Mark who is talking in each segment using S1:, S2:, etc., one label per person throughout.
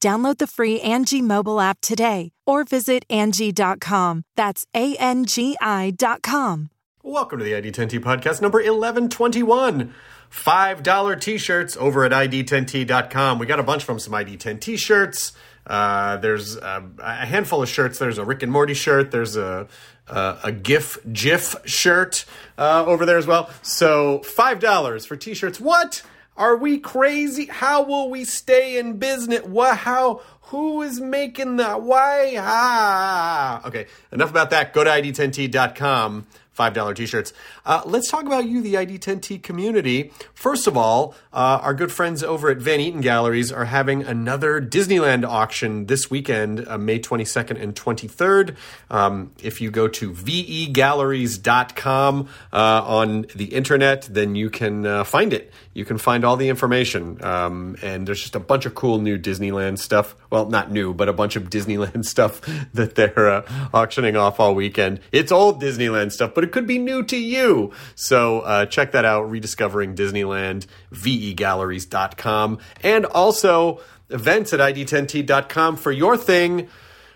S1: Download the free Angi mobile app today or visit Angi.com. That's A N G I.com.
S2: Welcome to the ID10T podcast number 1121. $5 t shirts over at ID10T.com. We got a bunch from some ID10 t shirts. Uh, there's a, a, handful of shirts. There's a Rick and Morty shirt. There's a uh, a GIF GIF shirt uh, over there as well. So five dollars for t-shirts. What are we crazy? How will we stay in business? What? How? Who is making that? Why? Ah. Okay. Enough about that. Go to id10t.com $5 t shirts. Uh, let's talk about you, the ID10T community. First of all, uh, our good friends over at Van Eaton Galleries are having another Disneyland auction this weekend, uh, May 22nd and 23rd. Um, if you go to vegalleries.com uh, on the internet, then you can uh, find it. You can find all the information. Um, and there's just a bunch of cool new Disneyland stuff. Well, not new, but a bunch of Disneyland stuff that they're uh, auctioning off all weekend. It's old Disneyland stuff, but it could be new to you. So uh, check that out, Rediscovering Disneyland, vegalleries.com, and also events at id10t.com for your thing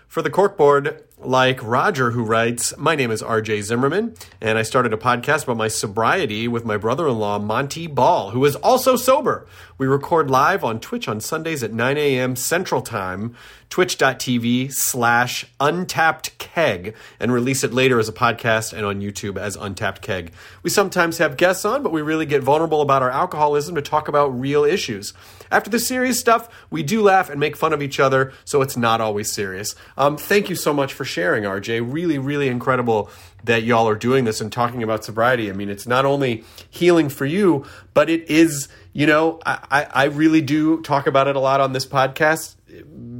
S2: for the corkboard like Roger, who writes, My name is RJ Zimmerman, and I started a podcast about my sobriety with my brother in law, Monty Ball, who is also sober. We record live on Twitch on Sundays at 9 a.m. Central Time, twitch.tv slash untapped keg, and release it later as a podcast and on YouTube as Untapped Keg. We sometimes have guests on, but we really get vulnerable about our alcoholism to talk about real issues. After the serious stuff, we do laugh and make fun of each other, so it's not always serious. Um, thank you so much for sharing, RJ. Really, really incredible that y'all are doing this and talking about sobriety. I mean, it's not only healing for you, but it is, you know, I, I really do talk about it a lot on this podcast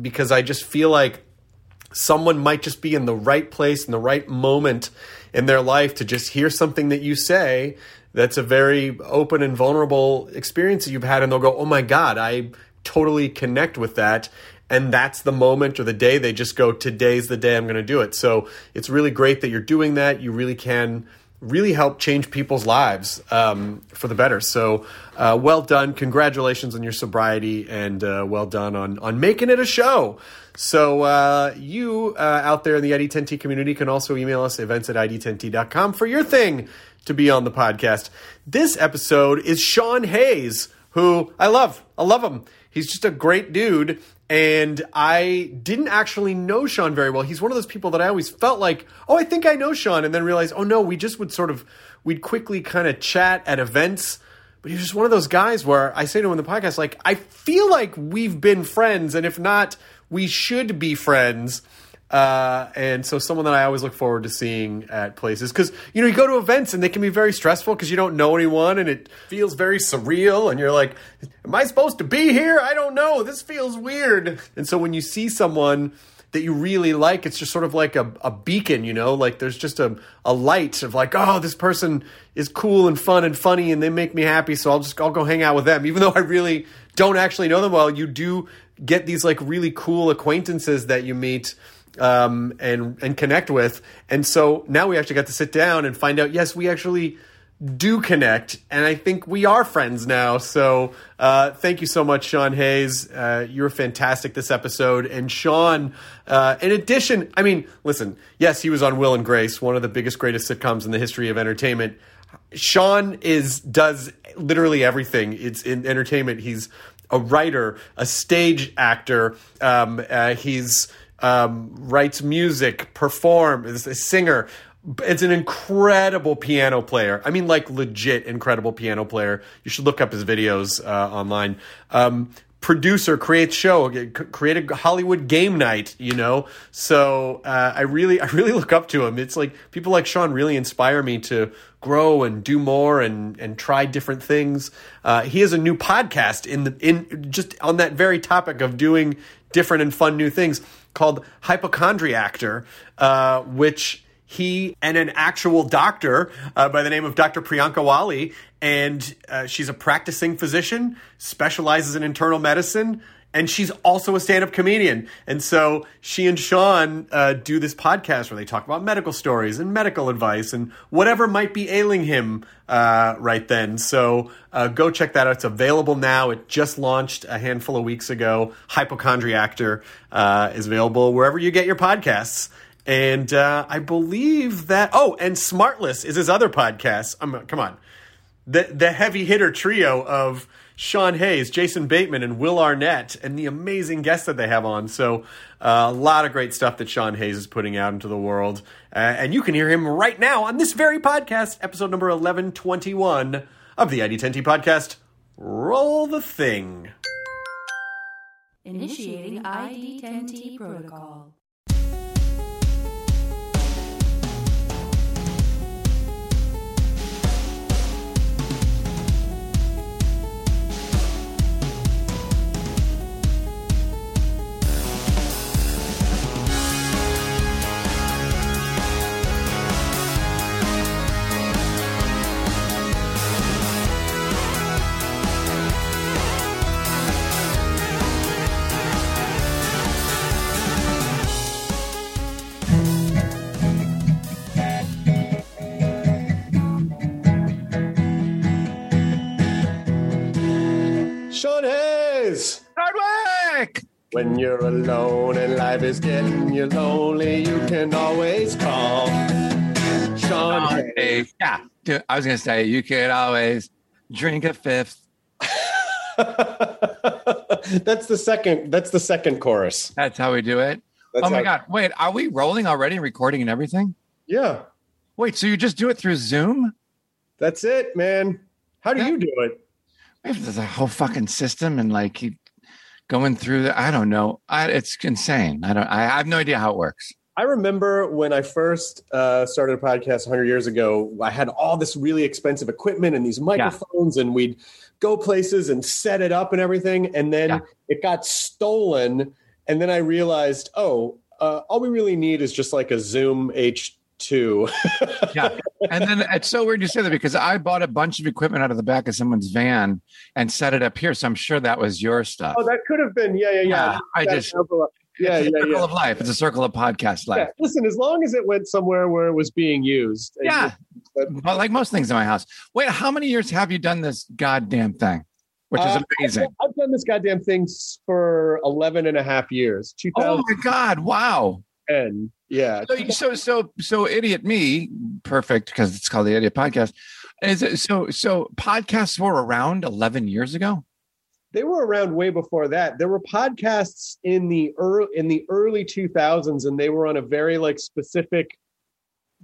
S2: because I just feel like someone might just be in the right place in the right moment in their life to just hear something that you say that's a very open and vulnerable experience that you've had and they'll go oh my god i totally connect with that and that's the moment or the day they just go today's the day i'm going to do it. So it's really great that you're doing that. You really can really help change people's lives um, for the better. So uh, well done. Congratulations on your sobriety and uh, well done on on making it a show. So uh, you uh, out there in the id10t community can also email us events at id10t.com for your thing to be on the podcast. This episode is sean hayes who i love. I love him. He's just a great dude and I didn't actually know Sean very well. He's one of those people that I always felt like, oh, I think I know Sean, and then realized, oh no, we just would sort of, we'd quickly kind of chat at events. But he's just one of those guys where I say to him in the podcast, like, I feel like we've been friends, and if not, we should be friends. Uh, and so someone that I always look forward to seeing at places because you know you go to events and they can be very stressful because you don't know anyone and it feels very surreal and you're like, am I supposed to be here? I don't know. This feels weird. And so when you see someone that you really like, it's just sort of like a, a beacon, you know, like there's just a, a light of like, oh, this person is cool and fun and funny and they make me happy. So I'll just, I'll go hang out with them. Even though I really don't actually know them well, you do get these like really cool acquaintances that you meet um, and and connect with. And so now we actually got to sit down and find out. Yes, we actually do connect, and I think we are friends now. So uh, thank you so much, Sean Hayes. Uh, you're fantastic this episode. And Sean, uh, in addition, I mean, listen, yes, he was on Will and Grace, one of the biggest, greatest sitcoms in the history of entertainment. Sean is does literally everything. It's in entertainment. He's a writer, a stage actor. Um, uh, he's um, writes music, perform, is a singer. It's an incredible piano player. I mean, like legit incredible piano player. You should look up his videos uh, online. Um, producer creates show create a hollywood game night you know so uh, i really i really look up to him it's like people like sean really inspire me to grow and do more and and try different things uh, he has a new podcast in the in just on that very topic of doing different and fun new things called hypochondriactor uh, which he and an actual doctor uh, by the name of Dr. Priyanka Wali, and uh, she's a practicing physician, specializes in internal medicine, and she's also a stand-up comedian. And so she and Sean uh, do this podcast where they talk about medical stories and medical advice and whatever might be ailing him uh, right then. So uh, go check that out. It's available now. It just launched a handful of weeks ago. Hypochondriactor uh, is available wherever you get your podcasts. And uh, I believe that. Oh, and Smartless is his other podcast. Um, come on, the the heavy hitter trio of Sean Hayes, Jason Bateman, and Will Arnett, and the amazing guests that they have on. So uh, a lot of great stuff that Sean Hayes is putting out into the world, uh, and you can hear him right now on this very podcast, episode number eleven twenty one of the ID10T podcast. Roll the thing.
S3: Initiating ID10T protocol.
S2: Hayes.
S4: Hardwick.
S2: When you're alone and life is getting you lonely, you can always call Sean Hayes.
S4: Yeah, dude, I was gonna say you could always drink a fifth.
S2: that's the second. That's the second chorus.
S4: That's how we do it.
S2: That's
S4: oh my
S2: how-
S4: god! Wait, are we rolling already? Recording and everything?
S2: Yeah,
S4: Wait, so you just do it through Zoom?
S2: that's it, man. How do
S4: Yeah.
S2: you do it?
S4: There's a whole fucking system and like keep going through the. I don't know. I, it's insane. I don't. I, I have no idea how it works.
S2: I remember when I first uh, started a podcast 100 years ago, I had all this really expensive equipment and these microphones, and we'd go places and set it up and everything. And then
S4: Yeah.
S2: it got stolen. And then I realized, oh, uh, all we really need is just like a Zoom H2.
S4: Yeah. And then it's so weird you say that because I bought a bunch of equipment out of the back of someone's van and set it up here. So I'm sure that was your stuff.
S2: oh, that could have been. Yeah, yeah, yeah.
S4: Yeah, I
S2: That
S4: just-
S2: sounds a lot- Yeah, yeah,
S4: circle
S2: yeah.
S4: of life. It's a circle of podcast
S2: Yeah,
S4: life.
S2: listen, as long as it went somewhere where it was being used.
S4: Yeah.
S2: But-
S4: But like most things in my house. Wait, how many years have you done this goddamn thing? Which is
S2: Uh,
S4: amazing.
S2: I've done this goddamn thing for 11 and a half years.
S4: Oh my God. Wow.
S2: And yeah.
S4: So, so, so, so idiot me, perfect because it's called the Idiot Podcast. Is it so? So podcasts were around 11 years ago.
S2: They were around way before that. There were podcasts in the early in the early 2000s and they were on a very like specific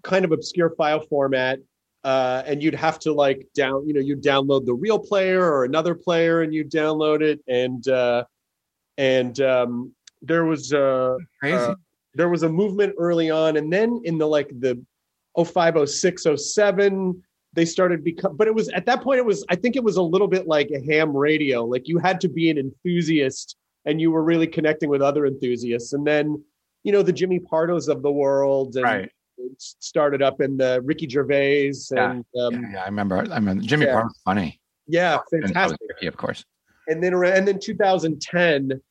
S2: kind of obscure file format. Uh, and you'd have to like down, you know, you download the real player or another player and you download it. And uh, and um, there was uh,
S4: Crazy.
S2: Uh, there was a movement early on and then in the like the 05 06 07 they started become but it was at that point it was i think it was a little bit like a ham radio like you had to be an enthusiast and you were really connecting with other enthusiasts and then you know the jimmy pardos of the world and
S4: right.
S2: it started up in the ricky gervais and um,
S4: yeah, yeah, I remember. I remember Jimmy
S2: yeah.
S4: Parr was funny.
S2: yeah
S4: And that was
S2: fantastic
S4: Ricky, of course.
S2: and then around and then 2010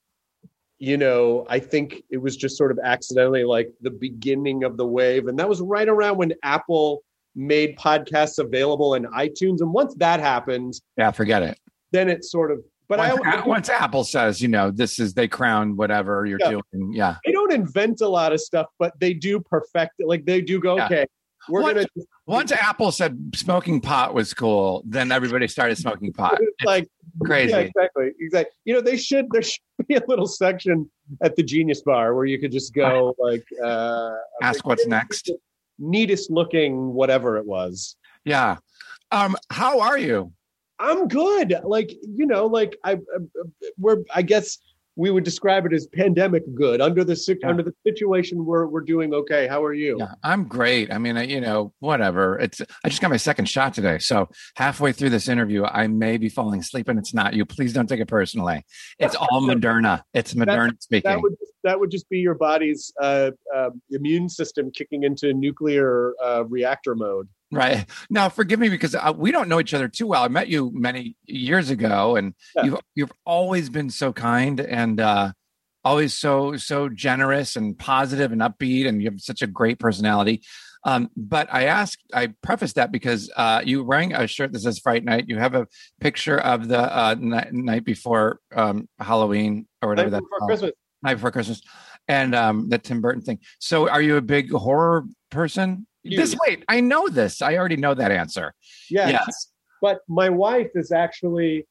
S2: you know i think it was just sort of accidentally like the beginning of the wave and that was right around when apple made podcasts available in itunes and once that happened
S4: Yeah, forget it.
S2: then it sort of but
S4: once,
S2: I,
S4: once Apple says, you know, this is they crown whatever you're
S2: Yeah.
S4: doing. Yeah.
S2: they don't invent a lot of stuff but they do perfect it like they do go
S4: Yeah.
S2: okay we're
S4: What-
S2: gonna
S4: Once Apple said smoking pot was cool, then everybody started smoking pot.
S2: like
S4: Crazy.
S2: Yeah, exactly. Exactly. You know, they should there should be a little section at the Genius Bar where you could just go like uh
S4: Ask what's next.
S2: neatest looking whatever it was.
S4: Yeah. Um, how are you?
S2: I'm good. Like, you know, like I, I we're I guess we would describe it as pandemic good. Under the
S4: Yeah.
S2: under the situation we're we're doing okay. How are you?
S4: Yeah, I'm great. I mean, I- you know, whatever. It's I just got my second shot today. So halfway through this interview, I may be falling asleep and it's not you. Please don't take it personally. It's all Moderna. It's Moderna speaking.
S2: That would that would just be your body's uh, uh, immune system kicking into nuclear uh, reactor mode.
S4: Right now, forgive me because uh, we don't know each other too well. I met you many years ago, and
S2: Yeah.
S4: you've you've always been so kind and uh, always so so generous and positive and upbeat, and you have such a great personality. Um, but I asked, I prefaced that because uh, you wearing a shirt that says "Fright Night." You have a picture of the uh, night, night before um, Halloween or whatever
S2: Night
S4: that's
S2: before. Christmas.
S4: Night before Christmas, and um, the Tim Burton thing. So, are you a big horror person? This wait, I know this. I already know that answer.
S2: Yeah.
S4: Yes.
S2: But my wife is actually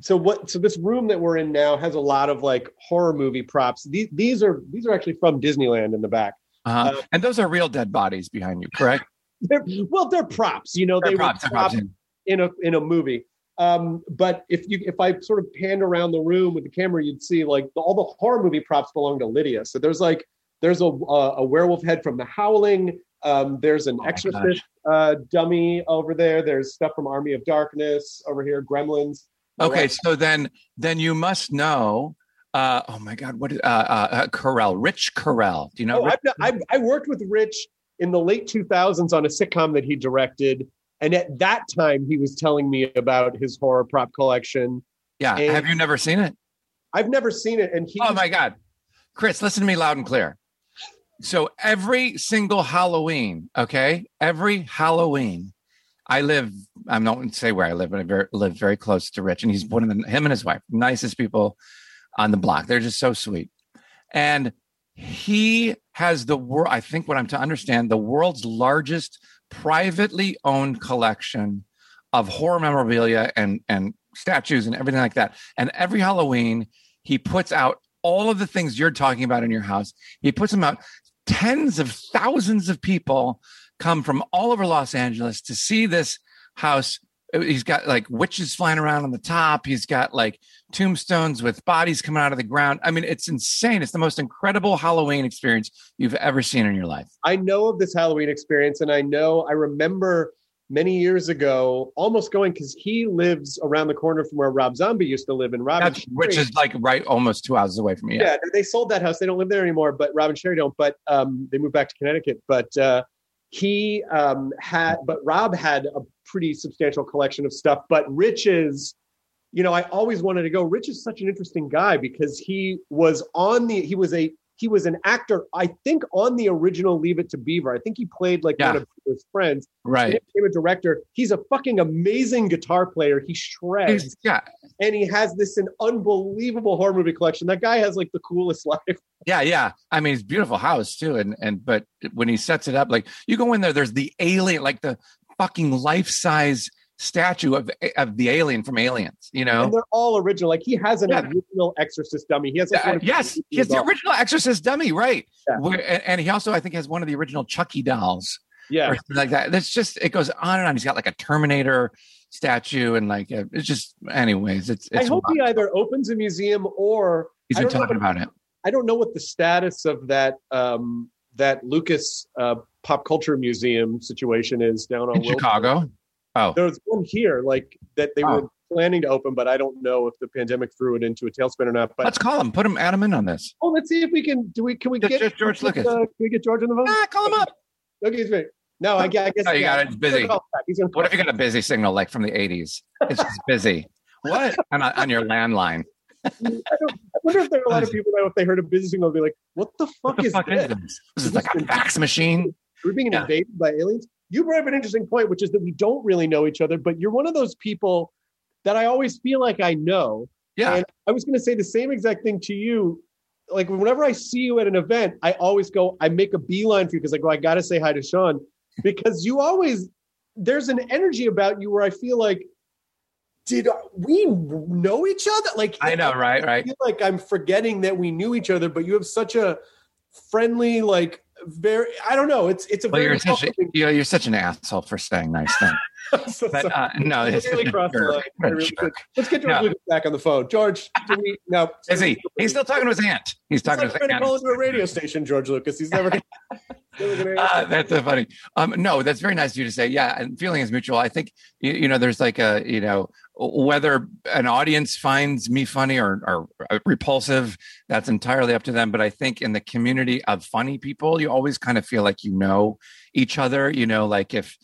S2: so what so this room that we're in now has a lot of like horror movie props. These these are these are actually from Disneyland in the back.
S4: Uh-huh.
S2: Uh,
S4: and those are real dead bodies behind you, correct?
S2: They're, well, they're props, you know,
S4: They're
S2: they
S4: props,
S2: were
S4: props.
S2: props in a in a movie. Um, but if you if I sort of panned around the room with the camera, you'd see like all the horror movie props belong to Lydia. So there's like there's a a, a werewolf head from The Howling. Um, there's an
S4: Oh
S2: Exorcist uh, dummy over there. There's stuff from Army of Darkness over here. Gremlins.
S4: Okay, so then then you must know. Uh, oh my God, what is uh, uh, uh, Correll? Rich Correll. Do you know?
S2: Oh, I've, I worked with Rich in the late 2000s on a sitcom that he directed. And at that time, he was telling me about his horror prop collection.
S4: yeah.
S2: and-
S4: Have you never seen it?
S2: I've never seen it. And he,
S4: Oh my God, Chris, listen to me loud and clear. So every single Halloween, okay, every Halloween, I live. I don't going to say where I live, but I very, live very close to Rich, and he's one of the him and his wife, nicest people on the block. They're just so sweet, and he has the world. I think what I'm to understand the world's largest privately owned collection of horror memorabilia and and statues and everything like that. And every Halloween, he puts out all of the things you're talking about in your house. He puts them out. Tens of thousands of people come from all over Los Angeles to see this house. He's got like witches flying around on the top. He's got like tombstones with bodies coming out of the ground. I mean, it's insane. It's the most incredible Halloween experience you've ever seen in your life.
S2: I know of this Halloween experience. And I know, I remember many years ago almost going because he lives around the corner from where Rob Zombie used to live in Robin.
S4: Which is like right almost two houses away from me.
S2: yeah. they sold that house. They don't live there anymore, but Rob and Sherry don't. But um, they moved back to Connecticut. But uh, he um, had, but Rob had a pretty substantial collection of stuff. But Rich's, you know, I always wanted to go. Rich is such an interesting guy because he was on the, he was a, he was an actor, I think, on the original Leave It to Beaver. I think he played like
S4: Yeah.
S2: one of his friends.
S4: Right.
S2: he became a director. He's a fucking amazing guitar player. He shreds
S4: He's- yeah.
S2: and he has this an unbelievable horror movie collection. That guy has like the coolest life.
S4: Yeah, yeah. I mean, it's a beautiful house too, and and but when he sets it up, like you go in there, there's the alien, like the fucking life size statue of of the alien from Aliens. You know, And
S2: they're all original. Like he has an
S4: Yeah.
S2: original Exorcist dummy. He has
S4: Uh,
S2: one
S4: yes, he has the original Exorcist dummy, right?
S2: Yeah.
S4: Where, and, and he also, I think, has one of the original Chucky dolls
S2: Yeah,
S4: or something like that. That's just it goes on and on. He's got like a Terminator statue and like uh, it's just, anyways, it's
S2: I hope
S4: wild.
S2: he either opens a museum or
S4: He's been
S2: know
S4: talking about it.
S2: I don't know what the status of that um, that Lucas uh, Pop Culture Museum situation is down on
S4: in. Chicago. Oh,
S2: There's one here, like that they
S4: Oh.
S2: were planning to open, but I don't know if the pandemic threw it into a tailspin or not. But
S4: let's call him. Put him. Add him in on this.
S2: oh, let's see if we can. Do we? Can we
S4: Just-
S2: get
S4: just George Lucas.
S2: Uh, can we get George on the phone?
S4: Ah, call him up.
S2: Okay, he's ready. No, I, I guess
S4: Oh, you got it. It's busy.
S2: He's gonna call back. He's gonna
S4: What if you got a busy signal like from the 80s? It's just busy. What? on, on your landline.
S2: I wonder if there are a lot of people that if they heard a busy signal, they'll be like, "What the fuck,
S4: What the
S2: is,
S4: fuck
S2: this?
S4: is this? This is like a fax machine.
S2: We're being
S4: Yeah.
S2: invaded by aliens." You brought up an interesting point, which is that we don't really know each other, but you're one of those people that I always feel like I know.
S4: Yeah.
S2: And I was going to say the same exact thing to you. Like whenever I see you at an event, I always go, I make a beeline for you because I go, I got to say hi to Sean because you always, there's an energy about you where I feel like did we know each other? Like
S4: I know, right,
S2: I
S4: right.
S2: feel like I'm forgetting that we knew each other, but you have such a friendly, like very. I don't know. It's it's a
S4: Well,
S2: very
S4: you're such
S2: comforting-
S4: you're, you're such an asshole for saying nice things.
S2: so
S4: But uh, no, it's
S2: really crossed the line. I
S4: What a
S2: really Let's get George. Lucas back on the phone. George, do we now?
S4: Is he? He's still talking to his aunt. He's
S2: It's
S4: talking
S2: like
S4: to his
S2: to call
S4: aunt.
S2: into a radio station, George Lucas. He's never. never
S4: Uh, that's so funny. Um, no, that's very nice of you to say. Yeah, and feeling is mutual. I think you, you know, there's like a you know whether an audience finds me funny or, or repulsive, that's entirely up to them. But I think in the community of funny people, you always kind of feel like you know each other. You know, like if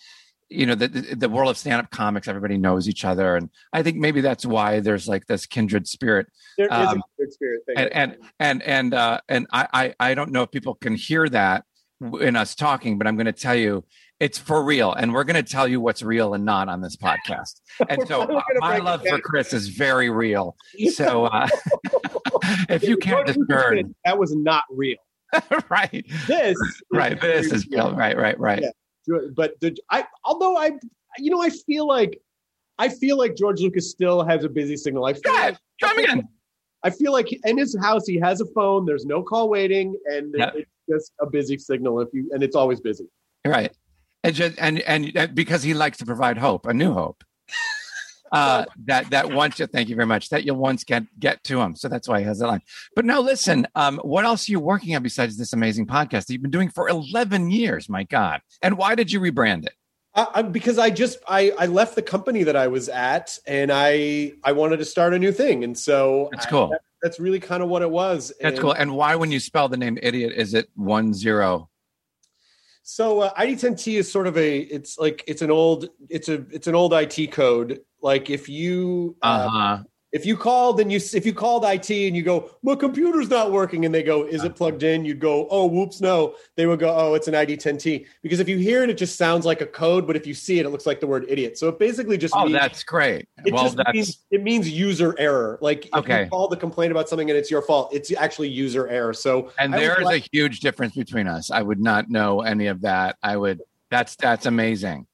S4: you know the the, world of stand-up comics, everybody knows each other, and I think maybe that's why there's like this kindred spirit
S2: there is
S4: um,
S2: a good spirit thing.
S4: and and and and uh, and I, I I don't know if people can hear that in us talking, but I'm going to tell you it's for real, and we're going to tell you what's real and not on this podcast. And so uh, my love for. Chris is very real. So uh, if you can't discern,
S2: that was not real.
S4: right,
S2: This,
S4: right, this is real, right, right, right.
S2: Yeah. But the, I, although I, you know, I feel like, I feel like George Lucas still has a busy signal. I feel like
S4: try again.
S2: I feel like in his house he has a phone. There's no call waiting, and
S4: Yeah.
S2: it's just a busy signal. If you and it's always busy.
S4: Right. And just and and uh, because he likes to provide hope, a new hope. Uh, that that once you thank you very much that you'll once get get to him. So that's why he has that line. But now listen um what else are you working on besides this amazing podcast that you've been doing for 11 years my god? And why did you rebrand it?
S2: I, I, because I just I, I left the company that I was at, and I I wanted to start a new thing, and so
S4: that's
S2: I-
S4: cool.
S2: that- that's really kind of what it was.
S4: that's
S2: And
S4: cool. And why when you spell the name idiot is it one zero
S2: So uh, ID10T is sort of a it's like it's an old it's a it's an old IT code. Like if you uh,
S4: uh-huh
S2: if you called and you if you called IT and you go my computer's not working and they go is it plugged in? You'd go oh whoops no. They would go oh it's an ID10T because if you hear it it just sounds like a code but if you see it it looks like the word idiot. So it basically just
S4: oh
S2: means,
S4: that's great.
S2: it
S4: well
S2: just
S4: that's
S2: means it means user error. Like if
S4: Okay.
S2: you call the complaint about something and it's your fault it's actually user error. So
S4: and
S2: I
S4: there is
S2: glad-
S4: a huge difference between us. I would not know any of that. I would that's that's amazing.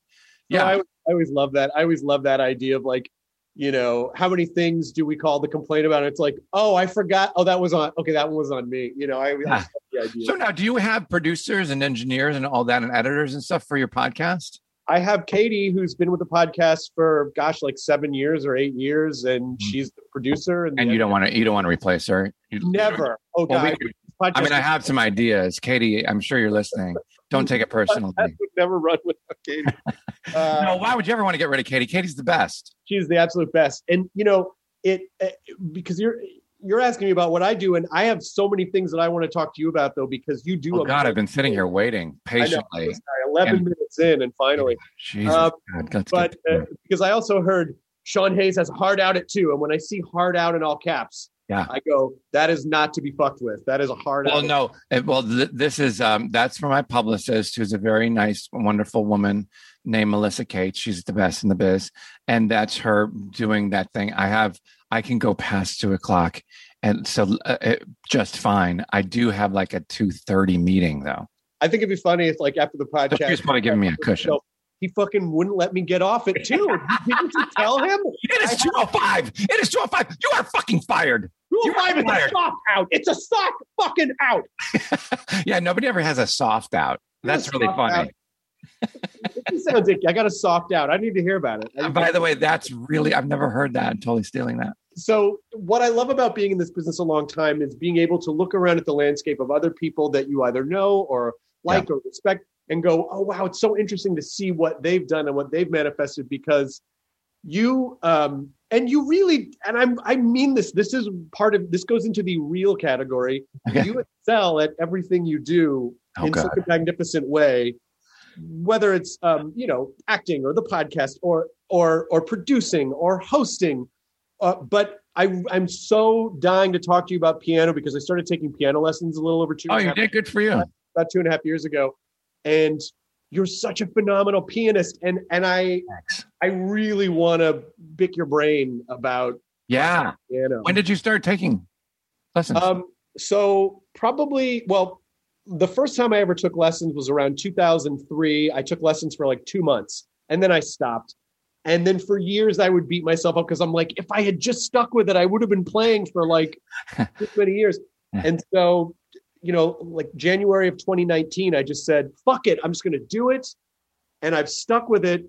S2: So
S4: yeah.
S2: I, I always love that. I always love that idea of like, you know, how many things do we call the complaint about? It's like, oh, I forgot. Oh, that was on. Okay, that one was on me. You know, I, I
S4: Yeah.
S2: the idea.
S4: So now, do you have producers and engineers and all that, and editors and stuff for your podcast?
S2: I have Katie, who's been with the podcast for gosh, like seven years or eight years, and she's the producer. And.
S4: And you don't want to, you don't want to replace her. You,
S2: never. Oh
S4: Well, we
S2: god,
S4: I mean, I have some ideas, Katie. I'm sure you're listening. Don't take it personally.
S2: podcast would never run without Katie. Uh,
S4: No, why would you ever want to get rid of Katie? Katie's the best.
S2: She's the absolute best and you know it, it because you're you're asking me about what i do and i have so many things that i want to talk to you about though because you do
S4: Oh God, I've been sitting here waiting
S2: know.
S4: patiently.
S2: Sorry, 11
S4: And-
S2: minutes in and finally
S4: Jesus,
S2: Uh,
S4: God,
S2: but uh, because i also heard sean hayes has hard out at two, and when i see hard out in all caps
S4: Yeah.
S2: i go that is not to be fucked with that is a hard
S4: Well, no. uh, Well, th- this is um, that's for my publicist, who's a very nice, wonderful woman named Melissa Cates. She's the best in the biz, and that's her doing that thing. I have, I can go past two o'clock, and so uh, it, just fine. I do have like a two thirty meeting though.
S2: i think it'd be funny if like after the podcast
S4: she's probably giving me a cushion.
S2: He fucking wouldn't let me get off it too didn't you tell him
S4: It is two oh five. It is two oh five. You are fucking fired.
S2: Rule
S4: You're
S2: oh five a
S4: fired.
S2: soft out. It's a soft fucking out.
S4: yeah, nobody ever has a soft out. That's
S2: Yeah,
S4: really funny.
S2: sounds like I got a soft out. I need to hear about it.
S4: And by the way, that's really I've never heard that. I'm totally stealing that.
S2: so what I love about being in this business a long time is being able to look around at the landscape of other people that you either know or like or respect and go, oh wow, it's so interesting to see what they've done and what they've manifested because you um and you really and I'm I mean this, this is part of this goes into the real category.
S4: Okay.
S2: You excel at everything you do
S4: Oh
S2: in
S4: God.
S2: such a magnificent way whether it's um, you know acting or the podcast or or or producing or hosting uh, but I, I'm so dying to talk to you about piano because I started taking piano lessons a little over two,
S4: Oh, you did good for you.
S2: about two and a half years ago, and you're such a phenomenal pianist, and and I
S4: Thanks.
S2: I really want to pick your brain about
S4: Yeah.
S2: piano.
S4: When did you start taking lessons?
S2: Um, so probably, well, the first time I ever took lessons was around 2003. I took lessons for like two months and then I stopped. And then for years, I would beat myself up because I'm like, if I had just stuck with it, I would have been playing for like this many years. And so, you know, like January of 2019, I just said, fuck it, I'm just going to do it. And I've stuck with it.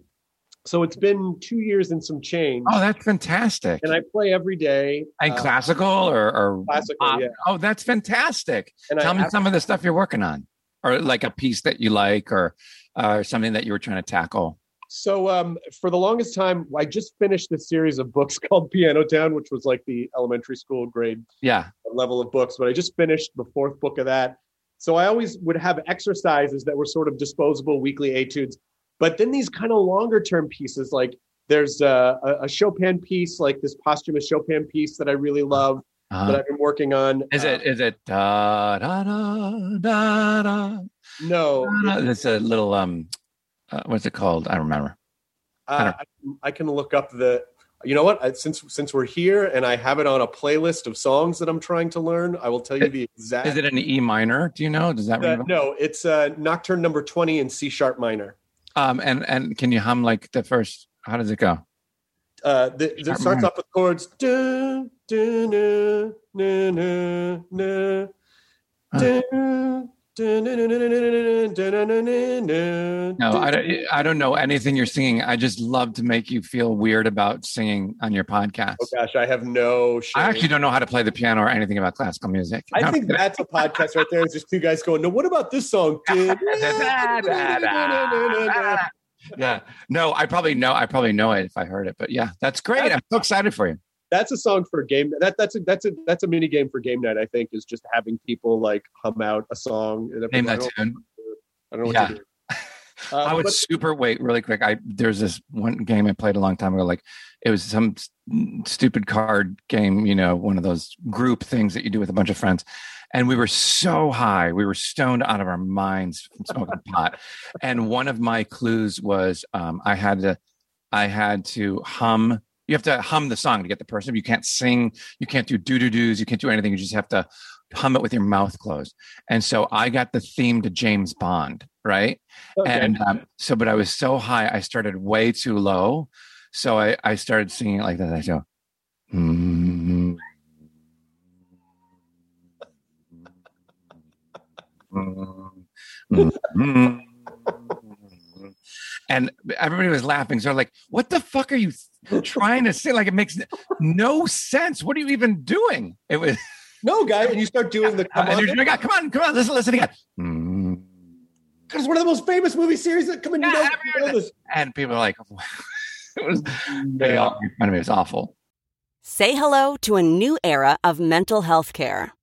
S2: So it's been two years and some change.
S4: Oh, that's fantastic.
S2: and I play every day.
S4: And
S2: uh,
S4: classical or, or
S2: classical,
S4: pop?
S2: yeah.
S4: Oh, that's fantastic.
S2: And
S4: Tell
S2: I,
S4: me some of the stuff you're working on, or like a piece that you like, or uh, something that you were trying to tackle.
S2: So um, for the longest time, I just finished this series of books called Piano Town, which was like the elementary school grade
S4: Yeah.
S2: level of books. But I just finished the fourth book of that. So I always would have exercises that were sort of disposable weekly etudes. But then these kind of longer term pieces, like there's a, a- Chopin piece, like this posthumous Chopin piece that I really love that
S4: Uh,
S2: I've been working on.
S4: is
S2: Uh,
S4: it is it da da da da da?
S2: No?
S4: It's a little um, uh, what's it called? I don't remember. I
S2: Uh, I, can, I can look up the. You know what? I, since since we're here and I have it on a playlist of songs that I'm trying to learn, I will tell you the exact.
S4: Is it an E minor? Do you know? Does that
S2: Uh,
S4: ring?
S2: no, it's uh, Nocturne Number Twenty in C sharp minor.
S4: Um, and and can you hum like the first? How does it go?
S2: Uh, the, it starts
S4: minor.
S2: off with chords. Dun, dun, dun, dun,
S4: Huh. No, I don't, I don't know anything you're singing. I just love to make you feel weird about singing on your podcast.
S2: Oh gosh, I have no shame.
S4: I actually don't know how to play the piano or anything about classical music.
S2: I think that's a podcast right there. It's just two guys going, "No, what about this song?"
S4: yeah. No, I probably know I probably know it if I heard it, but yeah, that's great. I'm so excited for you
S2: that's a song for game. That that's a that's a that's a mini game for game night. I think is just having people like hum out a song. And
S4: Name that tune.
S2: I don't know what
S4: Yeah.
S2: to do.
S4: I
S2: Uh,
S4: would
S2: but-
S4: super wait really quick. I there's this one game I played a long time ago. Like it was some s- stupid card game, you know, one of those group things that you do with a bunch of friends. And we were so high, we were stoned out of our minds from smoking pot. And one of my clues was um, I had to, I had to hum. You have to hum the song to get the person. You can't sing. You can't do doo doo doos. You can't do anything. You just have to hum it with your mouth closed. And so I got the theme to James Bond, right?
S2: okay.
S4: And um, so, but I was so high, I started way too low. So I, I started singing it like that. I go, "Mm, mm, mm, mm." And everybody was laughing. So I'm like, what the fuck are you trying to say? Like, it makes no sense. What are you even doing? It was,
S2: no guy, and you start doing the come
S4: and
S2: on.
S4: you're doing, come on, come on, listen, listen again. Mm.
S2: It's one of the most famous movie series that come in. You
S4: Yeah,
S2: know, you know.
S4: And people are like, it was, they all made fun of me. It was awful.
S5: Say hello to a new era of mental health care.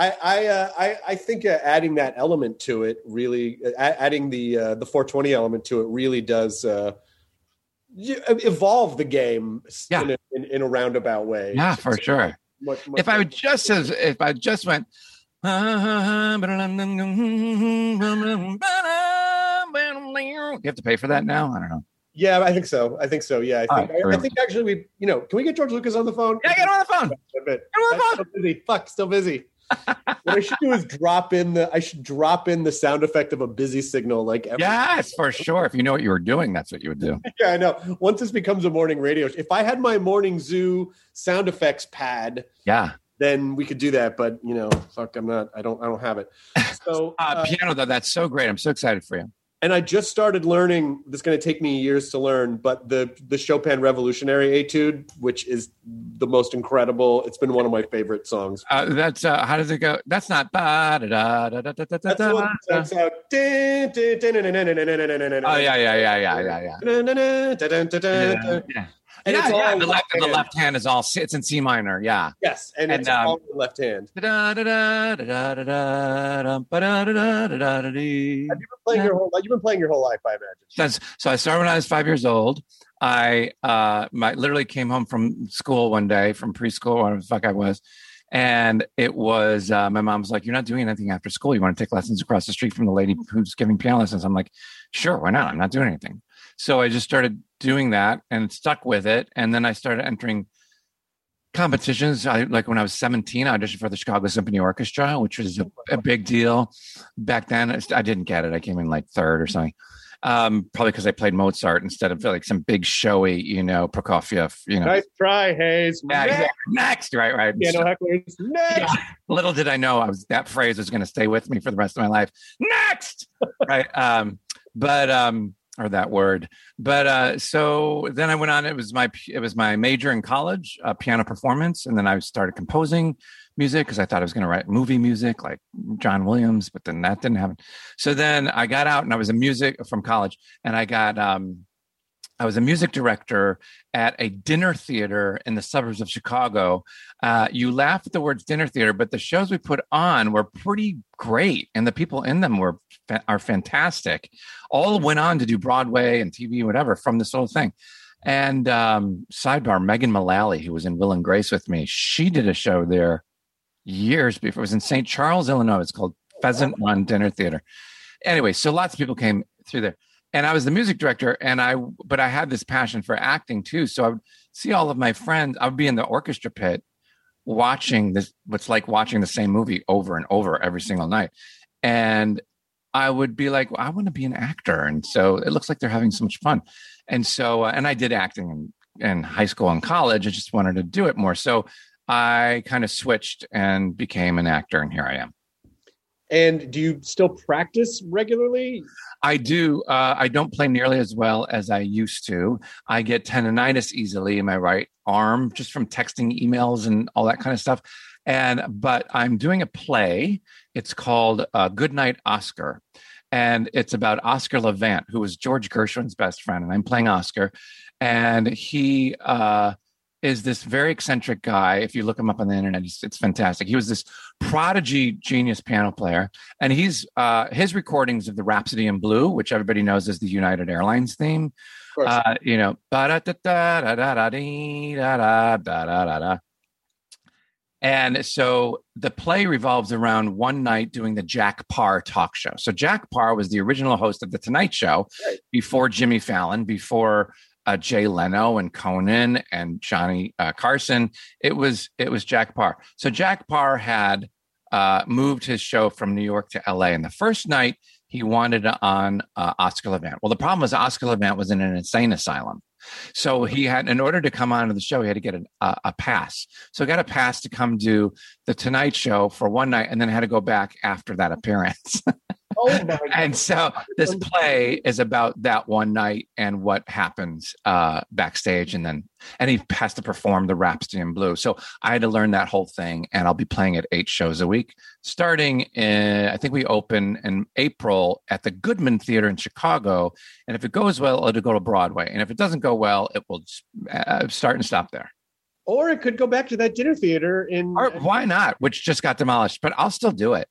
S2: I I, uh, I I think uh, adding that element to it really, uh, adding the uh, the 420 element to it really does uh, evolve the game
S4: Yeah.
S2: in, a, in, in a roundabout way.
S4: Yeah, for sure.
S2: Much, much
S4: if I would just as if I just went. You have to pay for that now. I don't know.
S2: yeah, I think so. I think so. Yeah, I think,
S4: right,
S2: I, I think actually we, you know, can we get George Lucas on the phone?
S4: Yeah, get him on the phone. Get him on the phone.
S2: still busy. Fuck, still busy. What I should do is drop in the. I should drop in the sound effect of a busy signal, like every,
S4: Yes, for sure. If you know what you were doing, that's what you would do.
S2: yeah, I know. Once this becomes a morning radio, if I had my morning zoo sound effects pad,
S4: Yeah.
S2: then we could do that. But you know, fuck, I'm not. I don't. I don't have it. So,
S4: Uh,
S2: uh,
S4: piano, though, that's so great. I'm so excited for you.
S2: And I just started learning. This is going to take me years to learn, but the the Chopin Revolutionary Etude, which is the most incredible. It's been one of my favorite songs.
S4: Uh, that's uh, how does it go? That's not da da da da da da
S2: That's the one that starts out.
S4: Oh yeah, yeah, yeah, yeah, yeah, yeah.
S2: yeah. And
S4: yeah,
S2: it's
S4: yeah. The left, the
S2: hand.
S4: left hand is all it's in C minor. Yeah.
S2: Yes, and,
S4: And,
S2: it's
S4: um,
S2: all the left hand. Have you been playing your whole? You've been playing your whole life, I imagine.
S4: That's so I started when I was five years old. I uh my literally came home from school one day from preschool, or whatever the fuck I was. And it was uh, my mom was like, You're not doing anything after school. You want to take lessons across the street from the lady who's giving piano lessons? I'm like, Sure, why not? I'm not doing anything. So I just started doing that and stuck with it. And then I started entering competitions. I like when I was 17, I auditioned for the Chicago Symphony Orchestra, which was a, a big deal back then. I didn't get it. I came in like third or something. Um, probably because I played Mozart instead of like some big showy, you know, Prokofiev, you know.
S2: Nice try, Hayes.
S4: Yeah,
S2: Next,
S4: exactly. Next, right, right.
S2: piano hecklers. Next.
S4: Yeah. Little did I know I was that phrase was going to stay with me for the rest of my life. Next, right? Um, but um, or that word. But uh, so then I went on. It was my it was my major in college, uh, piano performance, and then I started composing music because I thought I was going to write movie music like John Williams, but then that didn't happen. So then I got out and I was a music from college, and I got um, I was a music director at a dinner theater in the suburbs of Chicago. Uh, you laugh at the words dinner theater, but the shows we put on were pretty great, and the people in them were are fantastic. All went on to do Broadway and TV, whatever, from this whole thing. And um, sidebar, Megan Mullally, who was in Will and Grace with me, she did a show there years before. It was in St. Charles, Illinois. It's called Pheasant Run Dinner Theater. Anyway, so lots of people came through there and I was the music director, and I but I had this passion for acting too. So I would see all of my friends. I would be in the orchestra pit watching this. What's like watching the same movie over and over every single night, and I would be like, well, I want to be an actor, and so it looks like they're having so much fun, and so uh, and I did acting in, in high school and college. I just wanted to do it more, so I kind of switched and became an actor, and here I am.
S2: And do you still practice regularly?
S4: I do. Uh, I don't play nearly as well as I used to. I get tendonitis easily in my right arm just from texting emails and all that kind of stuff. And but I'm doing a play. It's called uh, Goodnight Oscar, and it's about Oscar Levant, who was George Gershwin's best friend, and I'm playing Oscar, and he. Uh, is this very eccentric guy. If you look him up on the internet, it's fantastic. He was this prodigy genius piano player, and he's uh, his recordings of the Rhapsody in Blue, which everybody knows is the United Airlines theme. Uh, you know, ba-da-da-da-da-da-dee-da-da-da-da-da-da. and so the play revolves around one night doing the Jack Paar talk show. So Jack Paar was the original host of the Tonight Show
S2: Right.
S4: before Jimmy Fallon, before uh, Jay Leno and Conan and Johnny uh, Carson. It was it was Jack Paar. So Jack Paar had uh, moved his show from New York to L.A. And the first night he wanted on uh, Oscar Levant. Well, the problem was Oscar Levant was in an insane asylum. So he had, in order to come on to the show, he had to get a, a pass. So he got a pass to come do the Tonight Show for one night, and then had to go back after that appearance.
S2: oh my god!
S4: and so this play is about that one night and what happens uh, backstage, and then and he has to perform the Rhapsody in Blue. So I had to learn that whole thing, and I'll be playing it eight shows a week, starting in I think we open in April at the Goodman Theater in Chicago, and if it goes well, it'll go to Broadway, and if it doesn't go well, it will uh, start and stop there.
S2: Or it could go back to that dinner theater in.
S4: Or why not? Which just got demolished, but I'll still do it.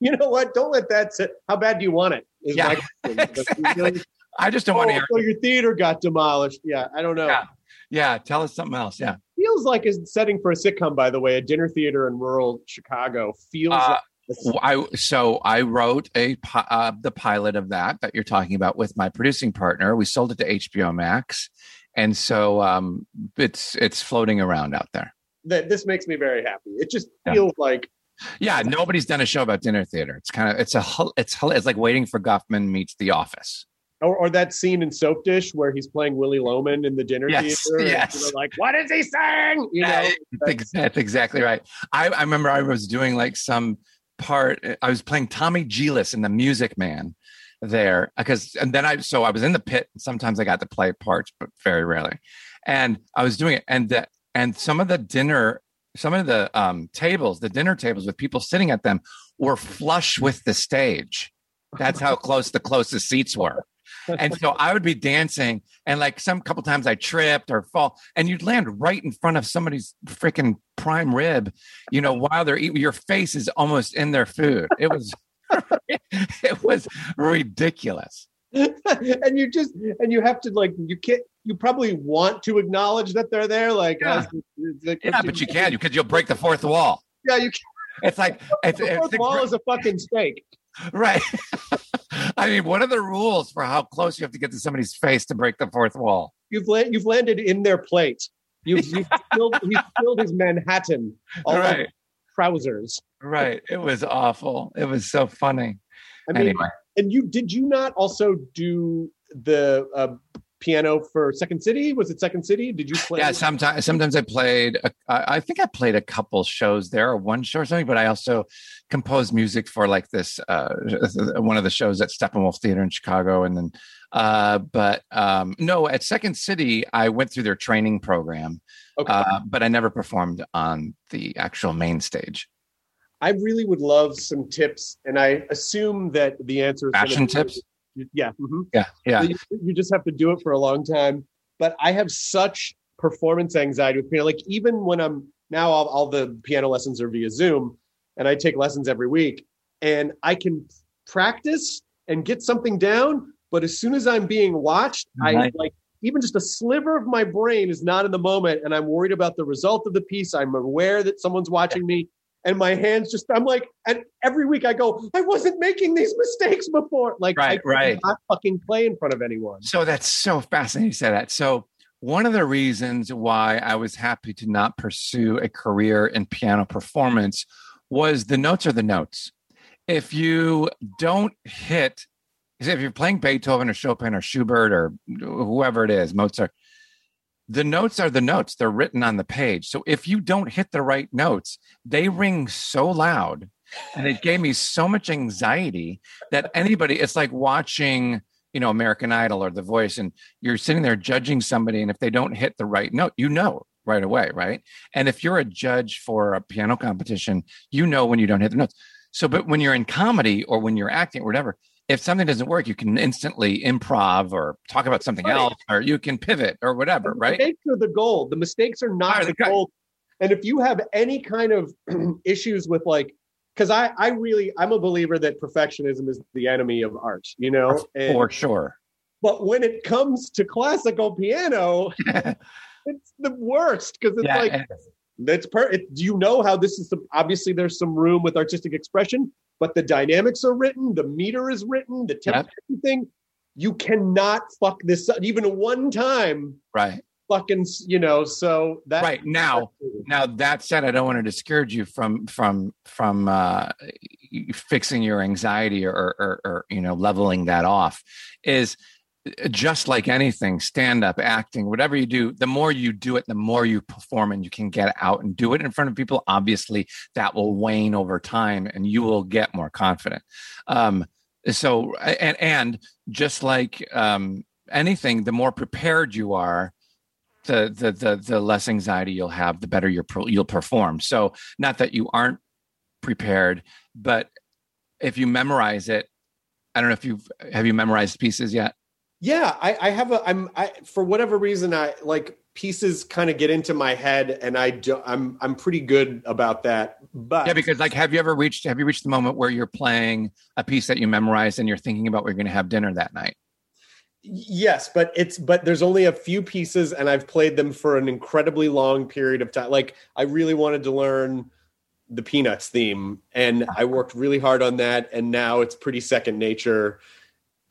S2: You know what? Don't let that sit. How bad do you want it? Is
S4: Yeah,
S2: my question. Because you really-
S4: I just don't
S2: Oh,
S4: want to hear.
S2: so your theater got demolished. Yeah, I don't know.
S4: Yeah. Yeah, tell us something else. Yeah.
S2: Feels like a setting for a sitcom, by the way. A dinner theater in rural Chicago feels
S4: Uh,
S2: like
S4: I so I wrote a uh, the pilot of that that you're talking about with my producing partner. We sold it to HBO Max, and so um, it's it's floating around out there.
S2: that. This makes me very happy. It just
S4: Yeah.
S2: feels like
S4: Yeah, nobody's done a show about dinner theater. It's kind of it's a it's it's like waiting for Guffman meets The Office.
S2: or, or that scene in Soap Dish where he's playing Willy Loman in the dinner
S4: Yes,
S2: theater.
S4: yes.
S2: like, what is he saying? You know,
S4: That's, that's exactly right. I, I remember I was doing like some part. I was playing Tommy Djilas in The Music Man there uh, because, and then I so I was in the pit. Sometimes I got to play parts, but very rarely. And I was doing it, and the and some of the dinner, some of the um, tables, the dinner tables with people sitting at them, were flush with the stage. That's how close the closest seats were. And so I would be dancing, and like some couple times I tripped or fall, and you'd land right in front of somebody's freaking prime rib, you know, while they're eating. Your face is almost in their food. It was, it was ridiculous.
S2: and you just and you have to like you can't you probably want to acknowledge that they're there like
S4: Yeah.
S2: it's
S4: Yeah, but you can't because you'll break the fourth wall.
S2: yeah you Can.
S4: It's like it's,
S2: the fourth
S4: the
S2: wall
S4: gr-
S2: is a fucking steak
S4: right. I mean, what are the rules for how close you have to get to somebody's face to break the fourth wall?
S2: you've la- you've landed in their plate you've, you've filled he's filled his Manhattan all
S4: right.
S2: trousers
S4: right. It was awful. It was so funny.
S2: I mean
S4: anyway,
S2: and you did you not also do the uh, piano for Second City was it Second City did you play
S4: yeah. Sometimes, sometimes I played. A, I I think I played a couple shows there, or one show or something. But I also composed music for like this uh, one of the shows at Steppenwolf Theater in Chicago, and then. Uh, but um, no, at Second City, I went through their training program,
S2: okay.
S4: uh, but I never performed on the actual main stage.
S2: I really would love some tips, and I assume that the answer is
S4: Fashion tips?
S2: Yeah, mhm.
S4: Yeah, yeah.
S2: You, you just have to do it for a long time. But I have such performance anxiety with piano. Like even when I'm now, all, all the piano lessons are via Zoom, and I take lessons every week, and I can practice and get something down. But as soon as I'm being watched, I like even just a sliver of my brain is not in the moment, and I'm worried about the result of the piece. I'm aware that someone's watching me. And my hands just, I'm like, and every week I go, I wasn't making these mistakes before. Like, I
S4: Right, right.
S2: not fucking play in front of anyone.
S4: So that's so fascinating you say that. So one of the reasons why I was happy to not pursue a career in piano performance was the notes are the notes. If you don't hit, if you're playing Beethoven or Chopin or Schubert or whoever it is, Mozart, the notes are the notes. They're written on the page. So if you don't hit the right notes, they ring so loud. And it gave me so much anxiety that anybody, it's like watching, you know, American Idol or The Voice, and you're sitting there judging somebody. And if they don't hit the right note, you know right away, right? And if you're a judge for a piano competition, you know when you don't hit the notes. So, but when you're in comedy or when you're acting or whatever, if something doesn't work, you can instantly improv or talk about something
S2: Right.
S4: else, or you can pivot or whatever,
S2: The
S4: right?
S2: Mistakes are the goal. The mistakes are not
S4: Are
S2: the
S4: the goal.
S2: And if you have any kind of issues with like, because I, I really, I'm a believer that perfectionism is the enemy of art, you know? And,
S4: For sure.
S2: but when it comes to classical piano, it's the worst because it's
S4: yeah,
S2: like, that's per it, you know how this is some, obviously there's some room with artistic expression but the dynamics are written the meter is written the tempo everything you cannot fuck this up even one time
S4: right.
S2: fucking you know so that
S4: Right. Now, Now that said, I don't want to discourage you from from from uh, fixing your anxiety or, or or you know leveling that off. Is just like anything, stand up, acting, whatever you do, the more you do it, the more you perform and you can get out and do it in front of people. Obviously, that will wane over time and you will get more confident. Um, so, and, and just like um, anything, the more prepared you are, the, the the the less anxiety you'll have, the better you're, you'll perform. So, not that you aren't prepared, but if you memorize it, I don't know if you've have you memorized pieces yet.
S2: Yeah i i have a i'm i for whatever reason i like pieces kind of get into my head and i do i'm i'm pretty good about that but
S4: Yeah, because like, have you ever reached have you reached the moment where you're playing a piece that you memorized and you're thinking about where you're going to have dinner that night?
S2: Yes, but it's but there's only a few pieces, and I've played them for an incredibly long period of time. Like I really wanted to learn the Peanuts theme, and I worked really hard on that, and now it's pretty second nature.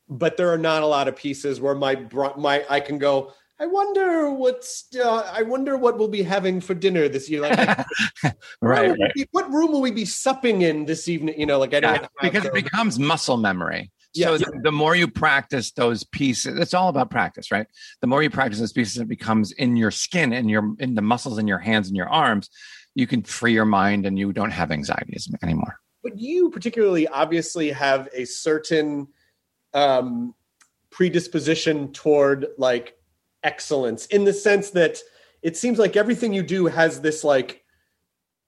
S2: But there are not a lot of pieces where my my I can go. I wonder what's. Uh, I wonder what we'll be having for dinner this year. Like,
S4: right,
S2: what,
S4: right.
S2: Be, what room will we be supping in this evening? You know, like I don't
S4: Yeah, because it becomes muscle memory. So
S2: Yes.
S4: the, the more you practice those pieces, it's all about practice, right? The more you practice those pieces, it becomes in your skin and your in the muscles in your hands and your arms. You can free your mind, and you don't have anxieties anymore.
S2: but you particularly obviously have a certain um, predisposition toward like excellence in the sense that it seems like everything you do has this like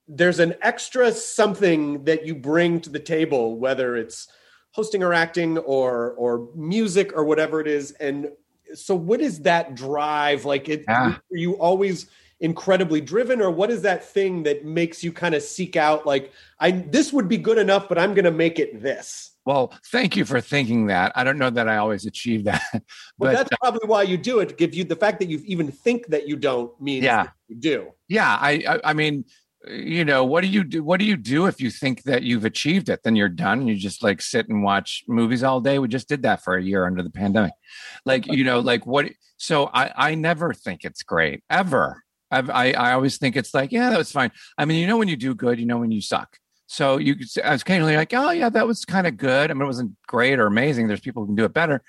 S2: there's an extra something that you bring to the table whether it's hosting or acting or or music or whatever it is. And so what is that drive? Like it
S4: Yeah.
S2: are you always incredibly driven or what is that thing that makes you kind of seek out like i this would be good enough but i'm going to make it this
S4: Well, thank you for thinking that. I don't know that I always achieve that,
S2: but
S4: but
S2: that's uh probably why you do it give you the fact that you even think that you don't means
S4: Yeah.
S2: you do
S4: yeah, I, I, I mean, you know, what do you do? What do you do if you think that you've achieved it? Then you're done. You just like sit and watch movies all day. We just did that for a year under the pandemic. Like, you know, like what? So I, I never think it's great ever. I've, I, I always think it's like, yeah, that was fine. I mean, you know, when you do good, you know, when you suck. So you, I was occasionally like, oh yeah, that was kind of good. I mean, it wasn't great or amazing. There's people who can do it better,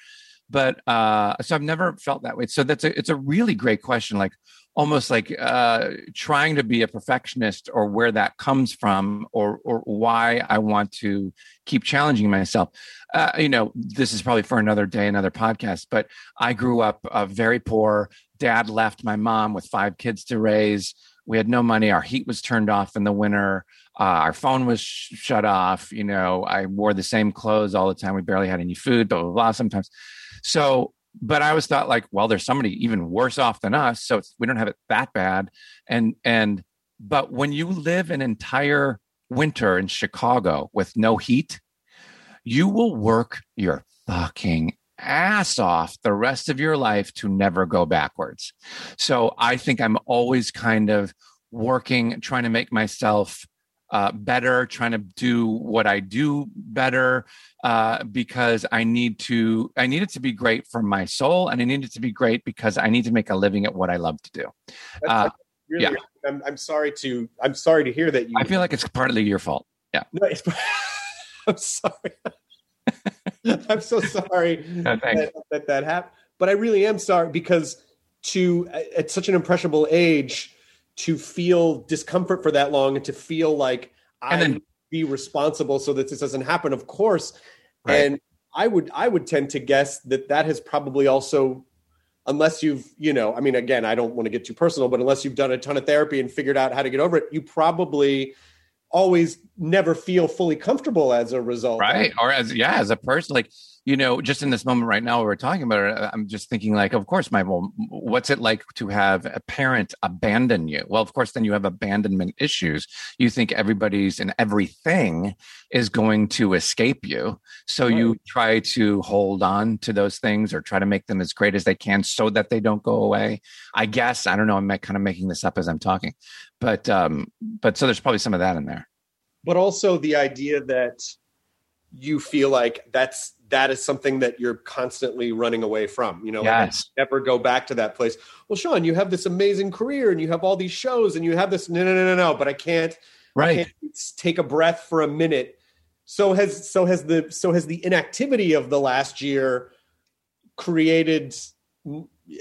S4: but uh, so I've never felt that way. So that's a, it's a really great question. Like almost like uh, trying to be a perfectionist or where that comes from or or why I want to keep challenging myself. Uh, you know, this is probably for another day, another podcast. But I grew up uh, very poor. Dad left my mom with five kids to raise. We had no money. Our heat was turned off in the winter. Uh, our phone was sh- shut off. You know, I wore the same clothes all the time. We barely had any food. Blah blah blah. Sometimes, so but I always thought like, well, there's somebody even worse off than us, so we don't have it that bad. And and but when you live an entire winter in Chicago with no heat, you will work your fucking ass off the rest of your life to never go backwards. So I think I'm always kind of working, trying to make myself uh, better, trying to do what I do better, uh, because I need to. I need it to be great for my soul, and I need it to be great because I need to make a living at what I love to do. Uh,
S2: really,
S4: yeah.
S2: I'm, I'm sorry to i'm sorry to hear that you
S4: I feel like it's partly your fault.
S2: no, it's, i'm sorry i'm so sorry
S4: No,
S2: that, that that happened but i really am sorry because to at such an impressionable age to feel discomfort for that long and to feel like i
S4: then-
S2: be responsible so that this doesn't happen of course
S4: Right.
S2: and i would i would tend to guess that that has probably also unless you've you know i mean again i don't want to get too personal but unless you've done a ton of therapy and figured out how to get over it you probably always never feel fully comfortable as a result
S4: right or as yeah as a person like you know just in this moment right now we're talking about it i'm just thinking like of course my well, what's it like to have a parent abandon you? Well of course then you have abandonment issues. You think everybody's and everything is going to escape you. So you try to hold on to those things or try to make them as great as they can so that they don't go away. I guess i don't know i'm kind of making this up as i'm talking but um but so there's probably some of that in there
S2: but also the idea that you feel like that's that is something that you're constantly running away from you know like,
S4: yes.
S2: never go back to that place. Well sean you have this amazing career and you have all these shows and you have this no no no no no but i can't I
S4: right.
S2: can't take a breath for a minute. So has so has the so has the inactivity of the last year created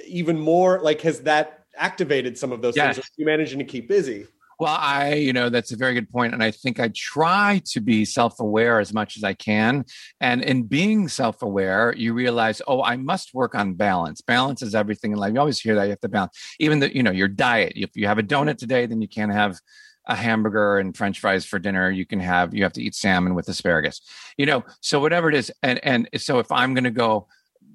S2: even more like has that activated some of those
S4: Yes.
S2: things you managing to keep busy
S4: Well, I, you know, that's a very good point, and I think I try to be self-aware as much as I can. And in being self-aware, you realize, oh, I must work on balance. Balance is everything in life. You always hear that you have to balance. Even the, you know, your diet. If you have a donut today, then you can't have a hamburger and French fries for dinner. You can have you have to eat salmon with asparagus. You know, so whatever it is, and and so if I'm going to go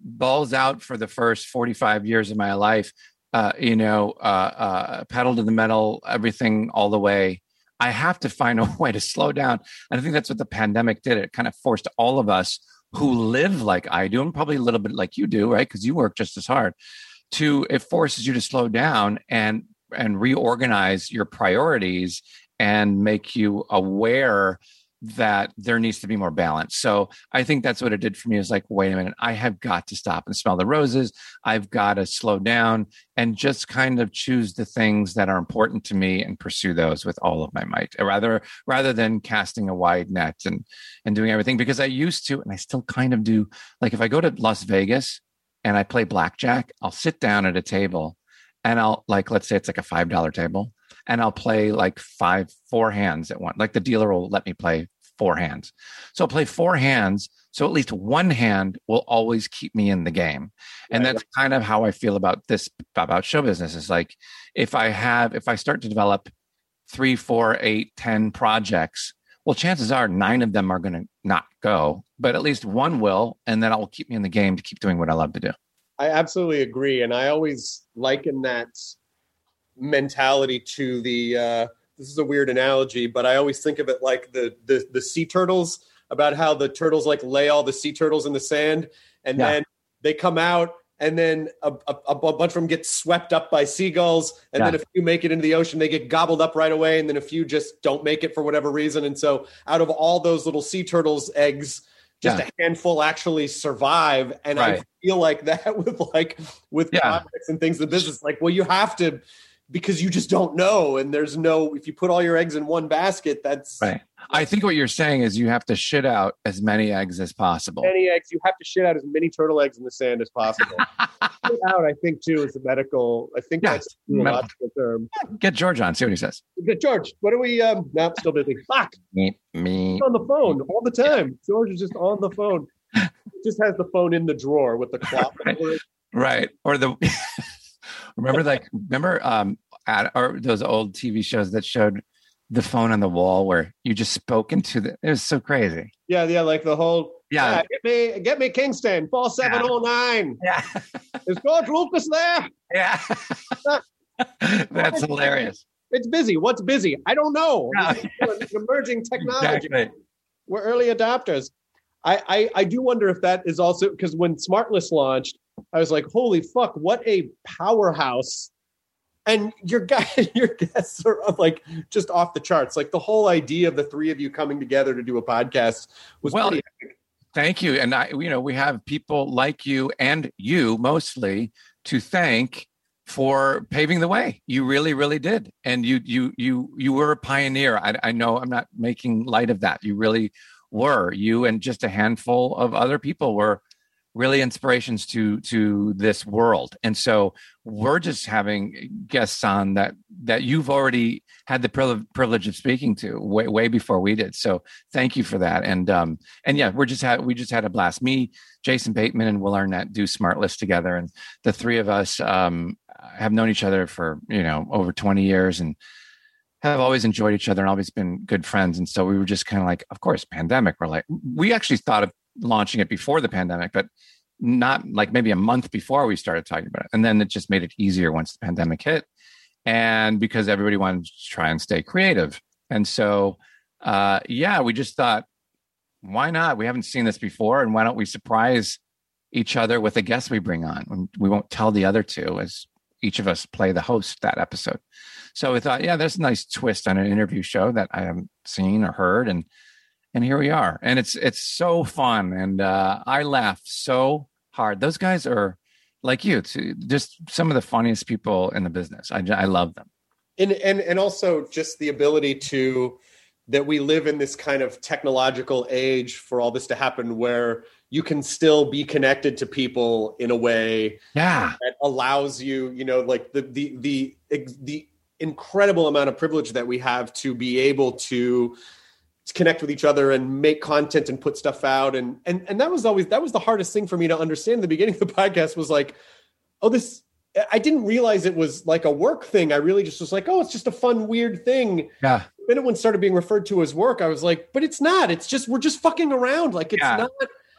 S4: balls out for the first 45 years of my life uh, you know, uh, uh, pedal to the metal, everything all the way. I have to find a way to slow down. And I think that's what the pandemic did. It kind of forced all of us who live like I do, and probably a little bit like you do, right? Because you work just as hard. To it forces you to slow down and and reorganize your priorities and make you aware that there needs to be more balance. So I think that's what it did for me is like, wait a minute, I have got to stop and smell the roses. I've got to slow down and just kind of choose the things that are important to me and pursue those with all of my might rather, rather than casting a wide net and, and doing everything because I used to, and I still kind of do. Like if I go to Las Vegas and I play blackjack, I'll sit down at a table and I'll like, let's say it's like a $5 table and I'll play like five, four hands at once. Like the dealer will let me play four hands. So I'll play four hands. So at least one hand will always keep me in the game. And right. that's kind of how I feel about this, about show business is like, if I have, if I start to develop three, four, eight, ten projects, well, chances are nine of them are going to not go, but at least one will. And then I'll keep me in the game to keep doing what I love to do.
S2: I absolutely agree. And I always liken that mentality to the uh, this is a weird analogy, but I always think of it like the the, the sea turtles about how the turtles like lay all the sea turtles in the sand and yeah. then they come out and then a, a, a, bunch of them get swept up by seagulls and yeah. then a few make it into the ocean they get gobbled up right away and then a few just don't make it for whatever reason and so out of all those little sea turtles eggs just yeah. a handful actually survive and right. i feel like that with like with yeah. projects and things in business like well you have to because you just don't know and there's no if you put all your eggs in one basket that's
S4: right. I think what you're saying is you have to shit out as many eggs as possible.
S2: Many eggs. You have to shit out as many turtle eggs in the sand as possible. Shit out i think too is a medical i think yeah, that's a medical. term.
S4: Get george on see what he says.
S2: Get george. What are we um now still busy. Fuck!
S4: Me me.
S2: On the phone all the time. George is just on the phone. Just has the phone in the drawer with the clock
S4: right. right. Or the Remember, like, remember, um, at, or those old TV shows that showed the phone on the wall where you just spoke into the. It was so crazy.
S2: Yeah, yeah, like the whole. Yeah, yeah get me, get me Kingston four seven oh nine.
S4: Yeah,
S2: is George Lucas there?
S4: Yeah, that's hilarious.
S2: It's busy. What's busy? I don't know. No. emerging technology. Exactly. We're early adopters. I, I, I do wonder if that is also because when SmartList launched, I was like, holy fuck, what a powerhouse. And your guy, your guests are like just off the charts. Like the whole idea of the three of you coming together to do a podcast was well.
S4: Thank you, and I, you know, we have people like you and you mostly to thank for paving the way. You really, really did, and you, you, you, you were a pioneer. I, I know I'm not making light of that. You really were. You and just a handful of other people were really inspirations to to this world. And so we're just having guests on that that you've already had the privilege of speaking to way, way before we did. So thank you for that. And um and yeah we're just had we just had a blast. Me jason bateman and will arnett do Smart List together. And the three of us um have known each other for you know over 20 years and have always enjoyed each other and always been good friends. And so we were just kind of like of course pandemic. We're like we actually thought of launching it before the pandemic, but not like maybe a month before we started talking about it. And then it just made it easier once the pandemic hit. And because everybody wanted to try and stay creative. And so, uh, yeah, we just thought, why not? We haven't seen this before. And why don't we surprise each other with a guest we bring on? We won't tell the other two as each of us play the host that episode. So we thought, yeah, there's a nice twist on an interview show that I haven't seen or heard. And and here we are. And it's it's so fun. And uh, i laugh so hard. Those guys are like you to just some of the funniest people in the business. I, I love them.
S2: And, and and also just the ability to that we live in this kind of technological age for all this to happen where you can still be connected to people in a way
S4: yeah.
S2: that allows you you know like the the the the incredible amount of privilege that we have to be able to connect with each other and make content and put stuff out and and and that was always that was the hardest thing for me to understand in the beginning of the podcast was like oh this I didn't realize it was like a work thing. I really just was like, oh, it's just a fun, weird thing.
S4: Yeah.
S2: Then when it started being referred to as work, I was like, but it's not. It's just we're just fucking around. Like it's yeah. not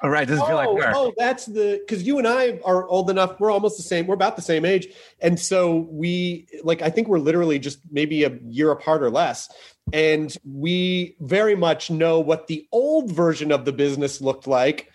S4: all right, doesn't
S2: oh,
S4: feel like work.
S2: Oh, that's the because you and I are old enough. We're almost the same. We're about the same age, and so we like. I think we're literally just maybe a year apart or less, and we very much know what the old version of the business looked like,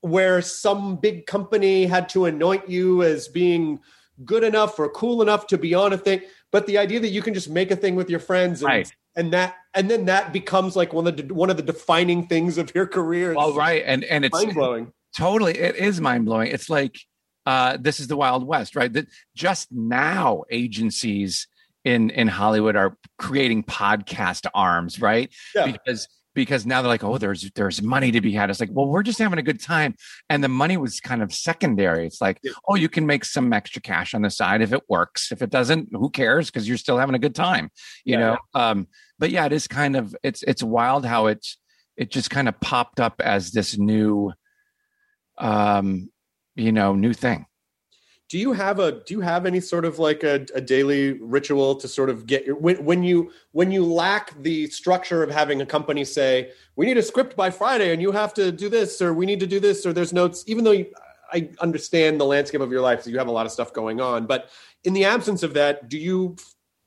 S2: where some big company had to anoint you as being good enough or cool enough to be on a thing. But the idea that you can just make a thing with your friends and,
S4: Right.
S2: and that and then that becomes like one of the one of the defining things of your career.
S4: Well, right, and and it's
S2: mind blowing.
S4: totally it is mind blowing. It's like uh, this is the Wild West, right? That just now agencies in in Hollywood are creating podcast arms, right?
S2: Yeah.
S4: Because because now they're like, oh, there's there's money to be had. It's like, well, we're just having a good time, and the money was kind of secondary. It's like,
S2: Yeah.
S4: oh, you can make some extra cash on the side if it works. If it doesn't, who cares? Because you're still having a good time, you
S2: Yeah,
S4: know. Um, but yeah, it is kind of it's it's wild how it's it just kind of popped up as this new, um, you know, new thing.
S2: Do you have a do you have any sort of like a, a daily ritual to sort of get your when, when you when you lack the structure of having a company say we need a script by friday and you have to do this or we need to do this or there's notes even though you, i understand the landscape of your life so you have a lot of stuff going on but in the absence of that do you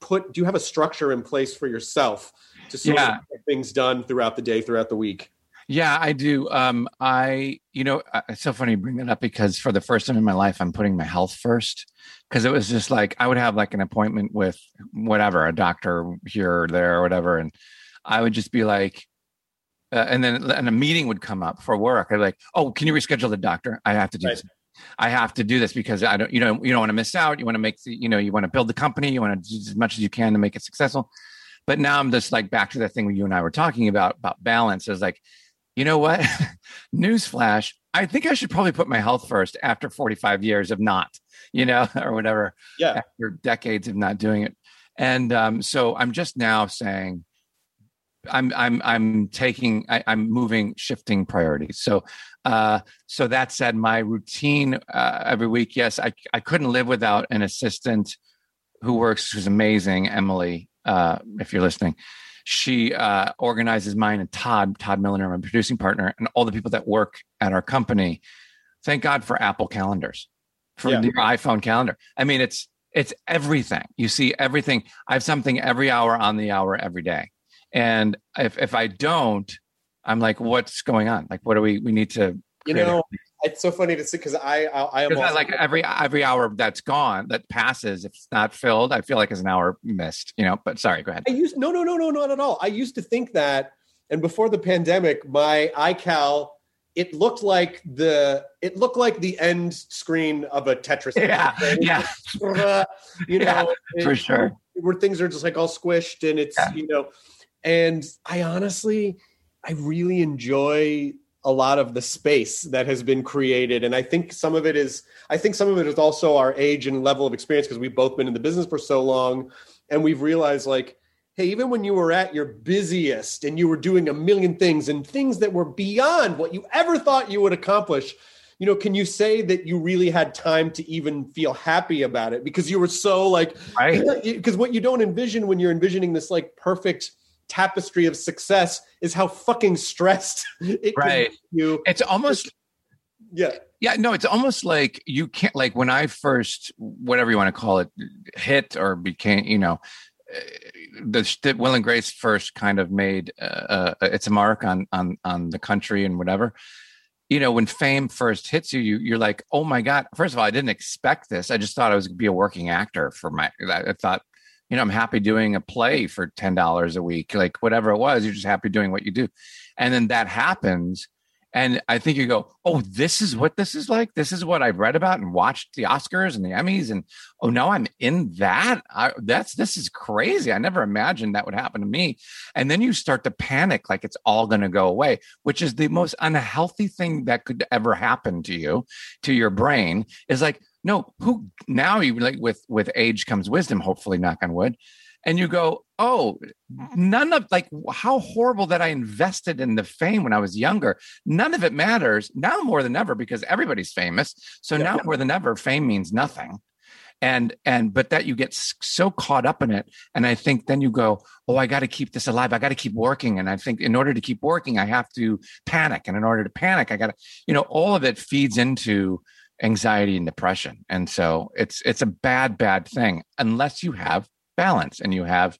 S2: put do you have a structure in place for yourself to sort
S4: Yeah.
S2: of get things done throughout the day throughout the week
S4: Yeah, I do. Um, I, you know, it's so funny you bring that up because for the first time in my life, I'm putting my health first. Because it was just like I would have like an appointment with whatever, a doctor here or there or whatever, and I would just be like, uh, and then and a meeting would come up for work. I'd be like, oh, can you reschedule the doctor? I have to do
S2: Right.
S4: this. I have to do this because I don't, you know, you don't want to miss out. You want to make, the, you know, you want to build the company. You want to do as much as you can to make it successful. But now I'm just like back to the thing you and I were talking about about balance. Is like, you know what? Newsflash. I think I should probably put my health first after 45 years of not, you know, or whatever,
S2: yeah
S4: after decades of not doing it. And um, so I'm just now saying, I'm I'm I'm taking I, I'm moving shifting priorities. So uh so that said, my routine uh, every week, yes, I I couldn't live without an assistant who works who's amazing, Emily. Uh, if you're listening, she uh, organizes mine and Todd Todd Milliner, my producing partner, and all the people that work at our company. Thank God for Apple calendars, for
S2: Yeah.
S4: your iPhone calendar. I mean, it's it's everything. You see everything. I have something every hour on the hour every day. And if if I don't, I'm like, what's going on? Like, what do we we need to
S2: you know it's so funny to see because i i, I am also-
S4: like every every hour that's gone that passes if it's not filled i feel like it's an hour missed you know but sorry go ahead
S2: I used no, no, no, no, not at all. I used to think that, and before the pandemic, my iCal it looked like the it looked like the end screen of a Tetris. game.
S4: yeah yeah uh,
S2: you
S4: Yeah,
S2: know,
S4: for
S2: it-
S4: sure
S2: where things are just like all squished and it's
S4: Yeah.
S2: you know, and I honestly, I really enjoy a lot of the space that has been created. And i think some of it is i think some of it is also our age and level of experience because we've both been in the business for so long. And we've realized like hey even when you were at your busiest and you were doing a million things and things that were beyond what you ever thought you would accomplish you know can you say that you really had time to even feel happy about it? Because you were so like
S4: right.
S2: because what you don't envision when you're envisioning this like perfect tapestry of success is how fucking stressed it
S4: Right.
S2: you.
S4: It's almost
S2: yeah.
S4: Yeah no it's almost like you can't like when i first whatever you want to call it hit or became you know uh, the, the will and grace first kind of made uh, uh, it's a mark on on on the country and whatever. You know when fame first hits you, you you're like oh my god. First of all i didn't expect this. I just thought i was going to be a working actor for my I thought you know i'm happy doing a play for $10 a week like whatever it was you're just happy doing what you do and then that happens and I think you go, oh, this is what this is like. This is what I've read about and watched the Oscars and the Emmys, and oh, now I'm in that. I, that's this is crazy. I never imagined that would happen to me. And then you start to panic, like it's all going to go away, which is the most unhealthy thing that could ever happen to you, to your brain. Is like, no, who now you like with with age comes wisdom. Hopefully, knock on wood. And you go, oh, none of like how horrible that I invested in the fame when I was younger none of it matters now more than ever because everybody's famous so
S2: Yeah.
S4: now more than ever fame means nothing and and but that you get so caught up in it and i think then you go oh i got to keep this alive i got to keep working and i think in order to keep working i have to panic and in order to panic i got to you know all of it feeds into anxiety and depression and so it's it's a bad bad thing unless you have balance and you have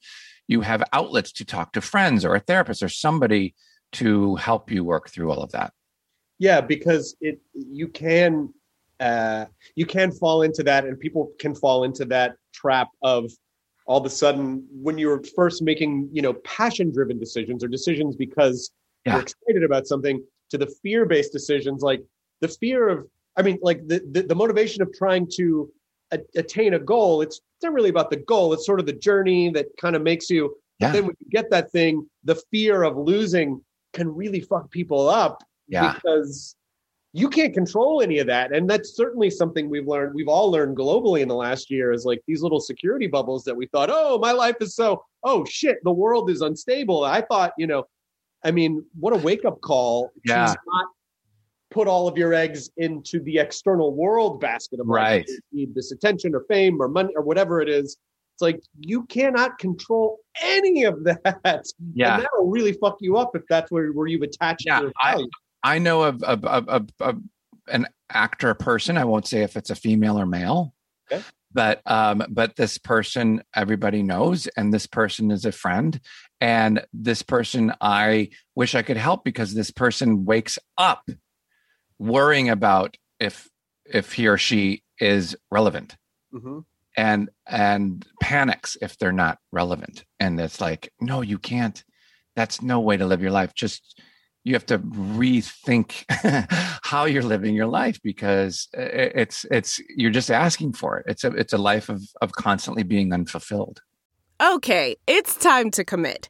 S4: you have outlets to talk to friends or a therapist or somebody to help you work through all of that
S2: Yeah, because it you can uh, you can fall into that, and people can fall into that trap of all of a sudden when you're first making you know passion driven decisions or decisions because
S4: Yeah.
S2: you're excited about something to the fear based decisions like the fear of I mean like the the, the motivation of trying to a- attain a goal. It's it's not really about the goal. It's sort of the journey that kind of makes you.
S4: Yeah.
S2: Then when you get that thing, the fear of losing can really fuck people up
S4: Yeah.
S2: because you can't control any of that and that's certainly something we've learned we've all learned globally in the last year is like these little security bubbles that we thought oh my life is so oh shit the world is unstable i thought you know i mean what a wake up call
S4: Yeah.
S2: to not put all of your eggs into the external world basket of like,
S4: Right.
S2: you need this attention or fame or money or whatever it is it's like you cannot control any of that
S4: Yeah.
S2: and that'll really fuck you up if that's where, where you've attached
S4: Yeah,
S2: your
S4: I- I know of, of, of, of, of an actor person. I won't say if it's a female or male,
S2: Okay.
S4: but um, but this person everybody knows, and this person is a friend, and this person I wish I could help because this person wakes up worrying about if if he or she is relevant.
S2: Mhm.
S4: and and panics if they're not relevant. And it's like no you can't. That's no way to live your life. Just you have to rethink how you're living your life because it's it's you're just asking for it. It's a it's a life of of constantly being unfulfilled.
S6: Okay, it's time to commit.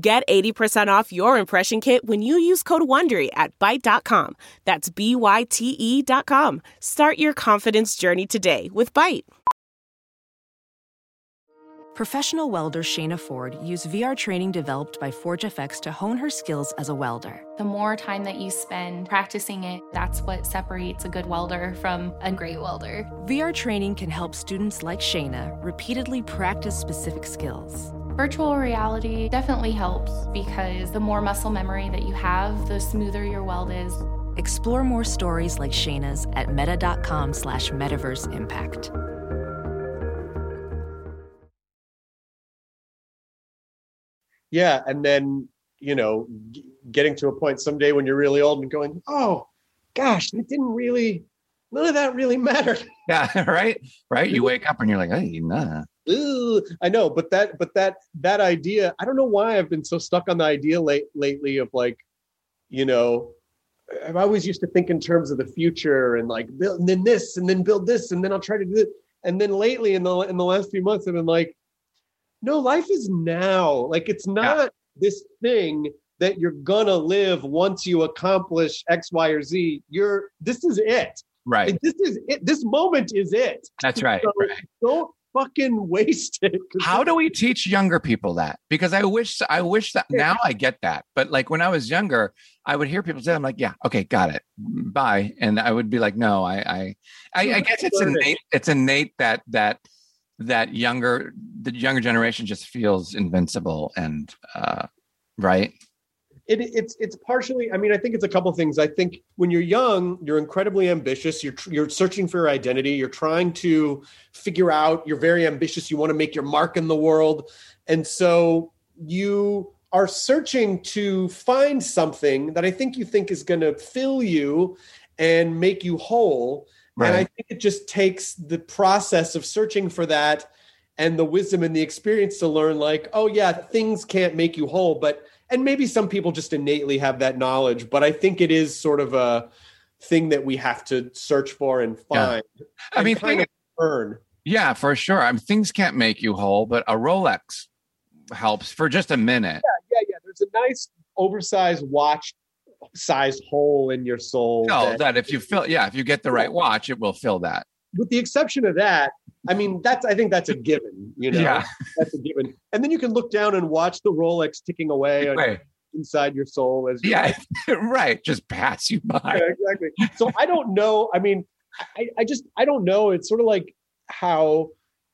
S6: Get 80% off your impression kit when you use code WONDERY at Byte.com. That's B-Y-T-E dot com. Start your confidence journey today with Byte.
S7: Professional welder Shayna Ford used VR training developed by ForgeFX to hone her skills as a welder.
S8: The more time that you spend practicing it, that's what separates a good welder from a great welder.
S7: VR training can help students like Shayna repeatedly practice specific skills.
S8: Virtual reality definitely helps because the more muscle memory that you have, the smoother your weld is.
S7: Explore more stories like Shayna's at meta.com slash metaverse impact.
S2: Yeah, and then you know, g- getting to a point someday when you're really old and going, "Oh, gosh, that didn't really, none of that really mattered."
S4: yeah right right you wake up and you're like hey nah
S2: Ooh, I know, but that, but that, that idea, I don't know why I've been so stuck on the idea late lately of like, you know, I've always used to think in terms of the future and like build and then this and then build this and then I'll try to do it. And then lately in the in the last few months, I've been like, no, life is now. Like it's not this thing that you're gonna live once you accomplish X, Y, or Z. You're this is it.
S4: right
S2: Like, this is it. This moment is it.
S4: that's right,
S2: So
S4: right.
S2: Don't fucking wasted.
S4: how do we teach younger people that? Because i wish i wish that now i get that. But like when i was younger i would hear people say i'm like yeah okay got it. Bye. And i would be like no i i i, I guess it's innate it's innate that that that younger the younger generation just feels invincible and uh right
S2: it, it's it's partially i mean i think it's a couple things. I think when you're young you're incredibly ambitious. You're you're searching for your identity. You're trying to figure out you're very ambitious. You want to make your mark in the world. And so you are searching to find something that i think you think is going to fill you and make you whole. And i think it just takes the process of searching for that and the wisdom and the experience to learn like oh yeah things can't make you whole but and maybe some people just innately have that knowledge but i think it is sort of a thing that we have to search for and
S4: Yeah.
S2: find
S4: I
S2: and
S4: mean,
S2: kind of earn
S4: yeah for sure. I mean things can't make you whole but a rolex helps for just a minute.
S2: Yeah yeah there's a nice oversized watch sized hole in your soul
S4: no
S2: that-
S4: that if you fill yeah if you get the right watch it will fill that
S2: with the exception of that i mean that's i think that's a given you know
S4: yeah
S2: that's a given and then you can look down and watch the rolex ticking away
S4: right.
S2: inside your soul as
S4: yeah right just pass you by
S2: Yeah, exactly. So I don't know. I mean, I, I just I don't know. It's sort of like how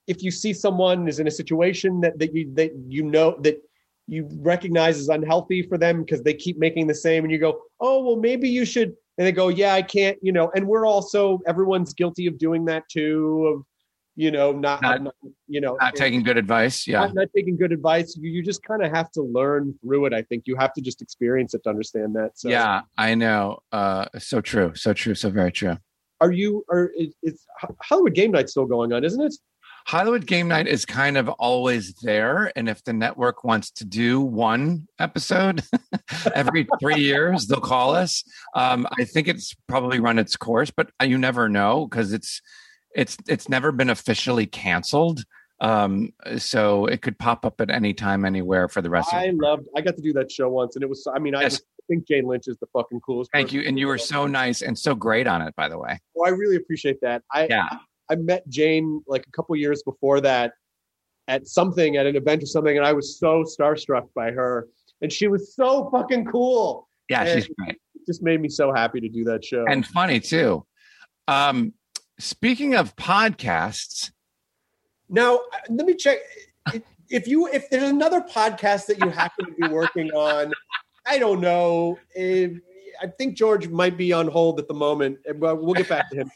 S2: if you see someone is in a situation that that you that you know that you recognize is unhealthy for them because they keep making the same, and you go, oh well, maybe you should. And they go, yeah, I can't, you know. And we're also everyone's guilty of doing that too. Of you know, not,
S4: Not-
S2: not you know,
S4: Not taking good advice. Yeah.
S2: not, not taking good advice. You, you just kind of have to learn through it. I think you have to just experience it to understand that. So,
S4: Yeah, I know. Uh, so true. So true. So very true.
S2: are you? Are is Hollywood Game Night still going on? Isn't it?
S4: Hollywood Game Night is kind of always there. And if the network wants to do one episode every three years, they'll call us. Um, I think it's probably run its course, but you never know because it's it's it's never been officially canceled. Um, so it could pop up at any time, anywhere for the rest of
S2: I loved. I got to do that show once, and it was. I mean, I
S4: Yes.
S2: just think Jane Lynch is the fucking coolest.
S4: Thank you. And you were so nice and so great on it, by the way.
S2: Well, I really appreciate that. I
S4: Yeah.
S2: I met Jane like a couple years before that at something at an event or something, and I was so starstruck by her, and she was so fucking cool.
S4: Yeah, she's great.
S2: It just made me so happy to do that show.
S4: and funny too. Um, speaking of podcasts,
S2: Now, let me check. If- If you if there's another podcast that you happen to be working on, I don't know. If, I think George might be on hold at the moment, but we'll get back to him.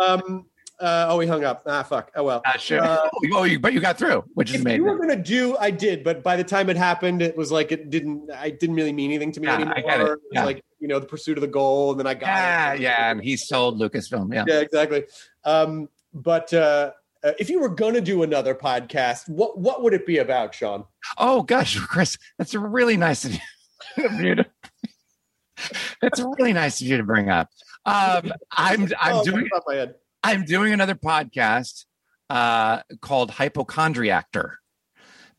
S2: Um, uh, oh, he hung up. Ah, fuck. Oh well.
S4: uh, sure.
S2: Uh,
S4: oh, you, but you got through, which is
S2: if
S4: amazing.
S2: you were gonna do, I did, but by the time it happened, it was like it didn't. I didn't really mean anything to me
S4: Yeah, I
S2: anymore.
S4: get it.
S2: was
S4: Yeah.
S2: like you know the pursuit of the goal, and then I got
S4: yeah,
S2: it.
S4: yeah, and he sold Lucasfilm. Yeah.
S2: yeah, exactly. Um, but uh, uh, if you were gonna do another podcast, what what would it be about, Sean?
S4: Oh gosh, Chris, that's really nice of you. that's really nice of you to bring up. Um, I'm I'm
S2: Oh,
S4: doing
S2: off the top of my head.
S4: I'm doing another podcast uh, called Hypochondriactor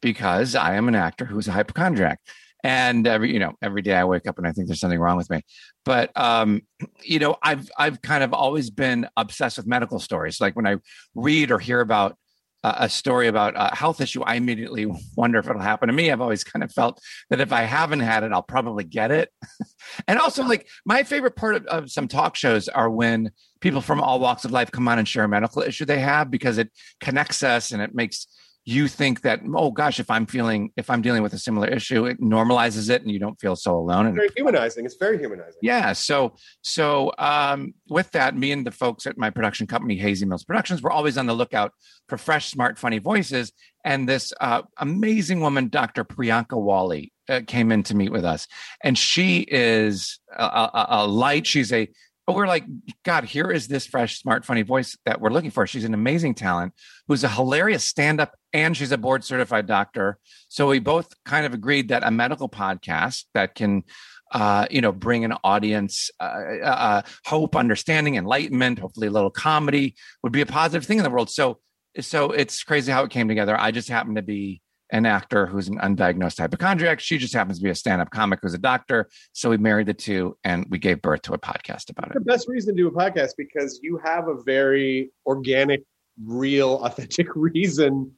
S4: because I am an actor who's a hypochondriac. And every, you know, every day I wake up and I think there's something wrong with me. But um, you know, I've I've kind of always been obsessed with medical stories. Like when I read or hear about uh, a story about a health issue, I immediately wonder if it'll happen to me. I've always kind of felt that if I haven't had it, I'll probably get it. and also, like my favorite part of, of some talk shows are when people from all walks of life come on and share a medical issue they have because it connects us and it makes you think that oh gosh if i'm feeling if i'm dealing with a similar issue it normalizes it and you don't feel so alone and
S2: Very humanizing. It's very humanizing.
S4: yeah so so um with that me and the folks at my production company hazy mills productions we're always on the lookout for fresh smart funny voices and this uh, amazing woman dr priyanka Wali uh, came in to meet with us and she is a, a, a light she's a but we're like, God, here is this fresh, smart, funny voice that we're looking for. She's an amazing talent who's a hilarious stand up and she's a board certified doctor. So we both kind of agreed that a medical podcast that can, uh, you know, bring an audience uh, uh, hope, understanding, enlightenment, hopefully a little comedy would be a positive thing in the world. So, so it's crazy how it came together. I just happened to be an actor who's an undiagnosed hypochondriac. She just happens to be a stand-up comic who's a doctor. So we married the two and we gave birth to a podcast about it.
S2: The best reason to do a podcast because you have a very organic, real, authentic reason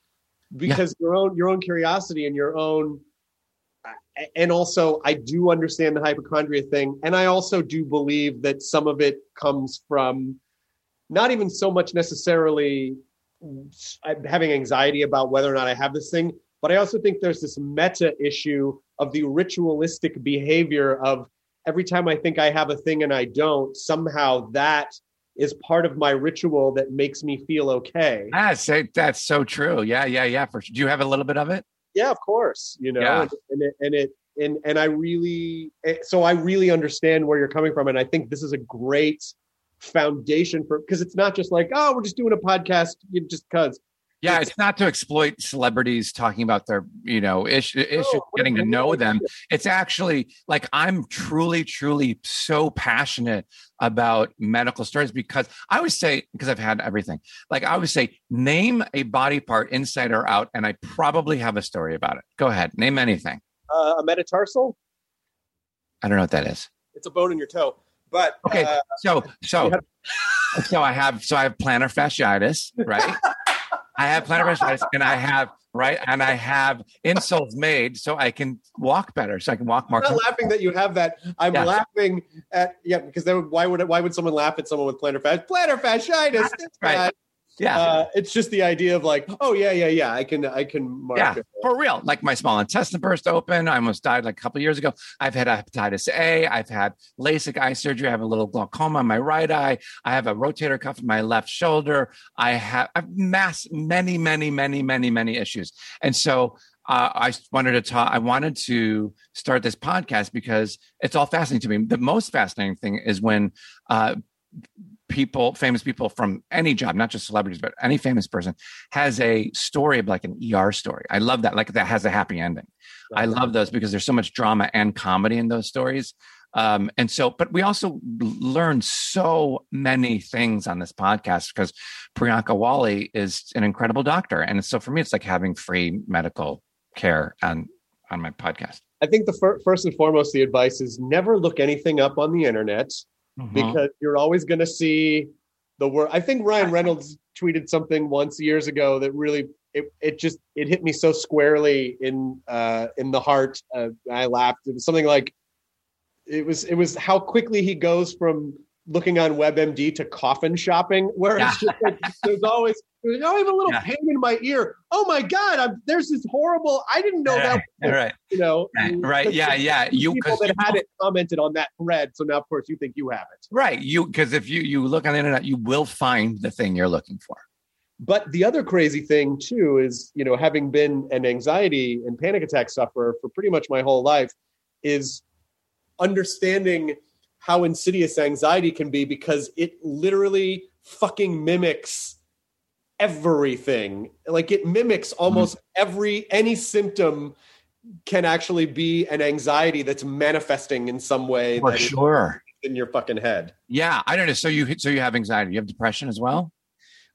S2: because your own your own curiosity and your own and also I do understand the hypochondria thing and I also do believe that some of it comes from not even so much necessarily having anxiety about whether or not I have this thing but I also think there's this meta issue of the ritualistic behavior of every time I think I have a thing and I don't, somehow that is part of my ritual that makes me feel okay.
S4: That's that's so true. Yeah, yeah, yeah. For sure. Do you have a little bit of it?
S2: Yeah, of course. You know,
S4: Yeah.
S2: and, and it and it and and I really eh, so I really understand where you're coming from, and I think this is a great foundation for because it's not just like oh we're just doing a podcast you- just because
S4: Yeah, it's not to exploit celebrities talking about their, you know, issue, issues,
S2: what
S4: getting to know them. It's actually like I'm truly, truly so passionate about medical stories because I would say, because I've had everything, like I would say, name a body part inside or out, and I probably have a story about it. Go ahead, name anything.
S2: uh, a metatarsal
S4: I don't know what that is.
S2: it's a bone in your toe but
S4: Okay,
S2: uh,
S4: so so so I have so I have plantar fasciitis, right? I have plantar fasciitis, and I have right, and I have insoles made so I can walk better, so I can walk more.
S2: I'm not laughing that you have that. I'm
S4: Yeah.
S2: laughing at yeah because then why would why would someone laugh at someone with plantar fasciitis? Plantar fasciitis. It's
S4: Right. Yeah.
S2: Uh, it's just the idea of like, oh yeah, yeah, yeah. I can I can mark
S4: Yeah,
S2: it.
S4: for real. Like my small intestine burst open. I almost died like a couple years ago. I've had hepatitis A. I've had LASIK eye surgery. I have a little glaucoma in my right eye. I have a rotator cuff in my left shoulder. I have I've mass many, many, many, many, many issues. And so uh, I wanted to talk. I wanted to start this podcast because it's all fascinating to me. The most fascinating thing is when uh, people, famous people from any job, not just celebrities, but any famous person has a story of like an ER story. I love that. Like that has a happy ending. I love those because there's so much drama and comedy in those stories. Um, and so, but we also learn so many things on this podcast because Priyanka Wali is an incredible doctor. And so for me, it's like having free medical care on, on my podcast.
S2: I think the fir- first and foremost, the advice is never look anything up on the internet
S4: Mm-hmm.
S2: because you're always going to see the word. I think Ryan Reynolds tweeted something once years ago that really it, it just it hit me so squarely in uh, in the heart. Uh, I laughed. It was something like it was it was how quickly he goes from looking on WebMD to coffin shopping, where it's just like, there's always there's always a little
S4: Yeah.
S2: pain in my ear. Oh my god, I'm, there's this horrible. I didn't know that.
S4: Right, right.
S2: You know,
S4: Right, right. Yeah, yeah. You-
S2: people that
S4: you-
S2: had it commented on that thread, so now of course you think you have it.
S4: Right. You, because if you, you look on the internet, you will find the thing you're looking for.
S2: But the other crazy thing too is, you know, having been an anxiety and panic attack sufferer for pretty much my whole life, is understanding how insidious anxiety can be because it literally fucking mimics everything. Like it mimics almost every any symptom can actually be an anxiety that's manifesting in some way
S4: For sure.
S2: in your fucking head.
S4: Yeah. I don't know. So you, so you have anxiety. You have depression as well?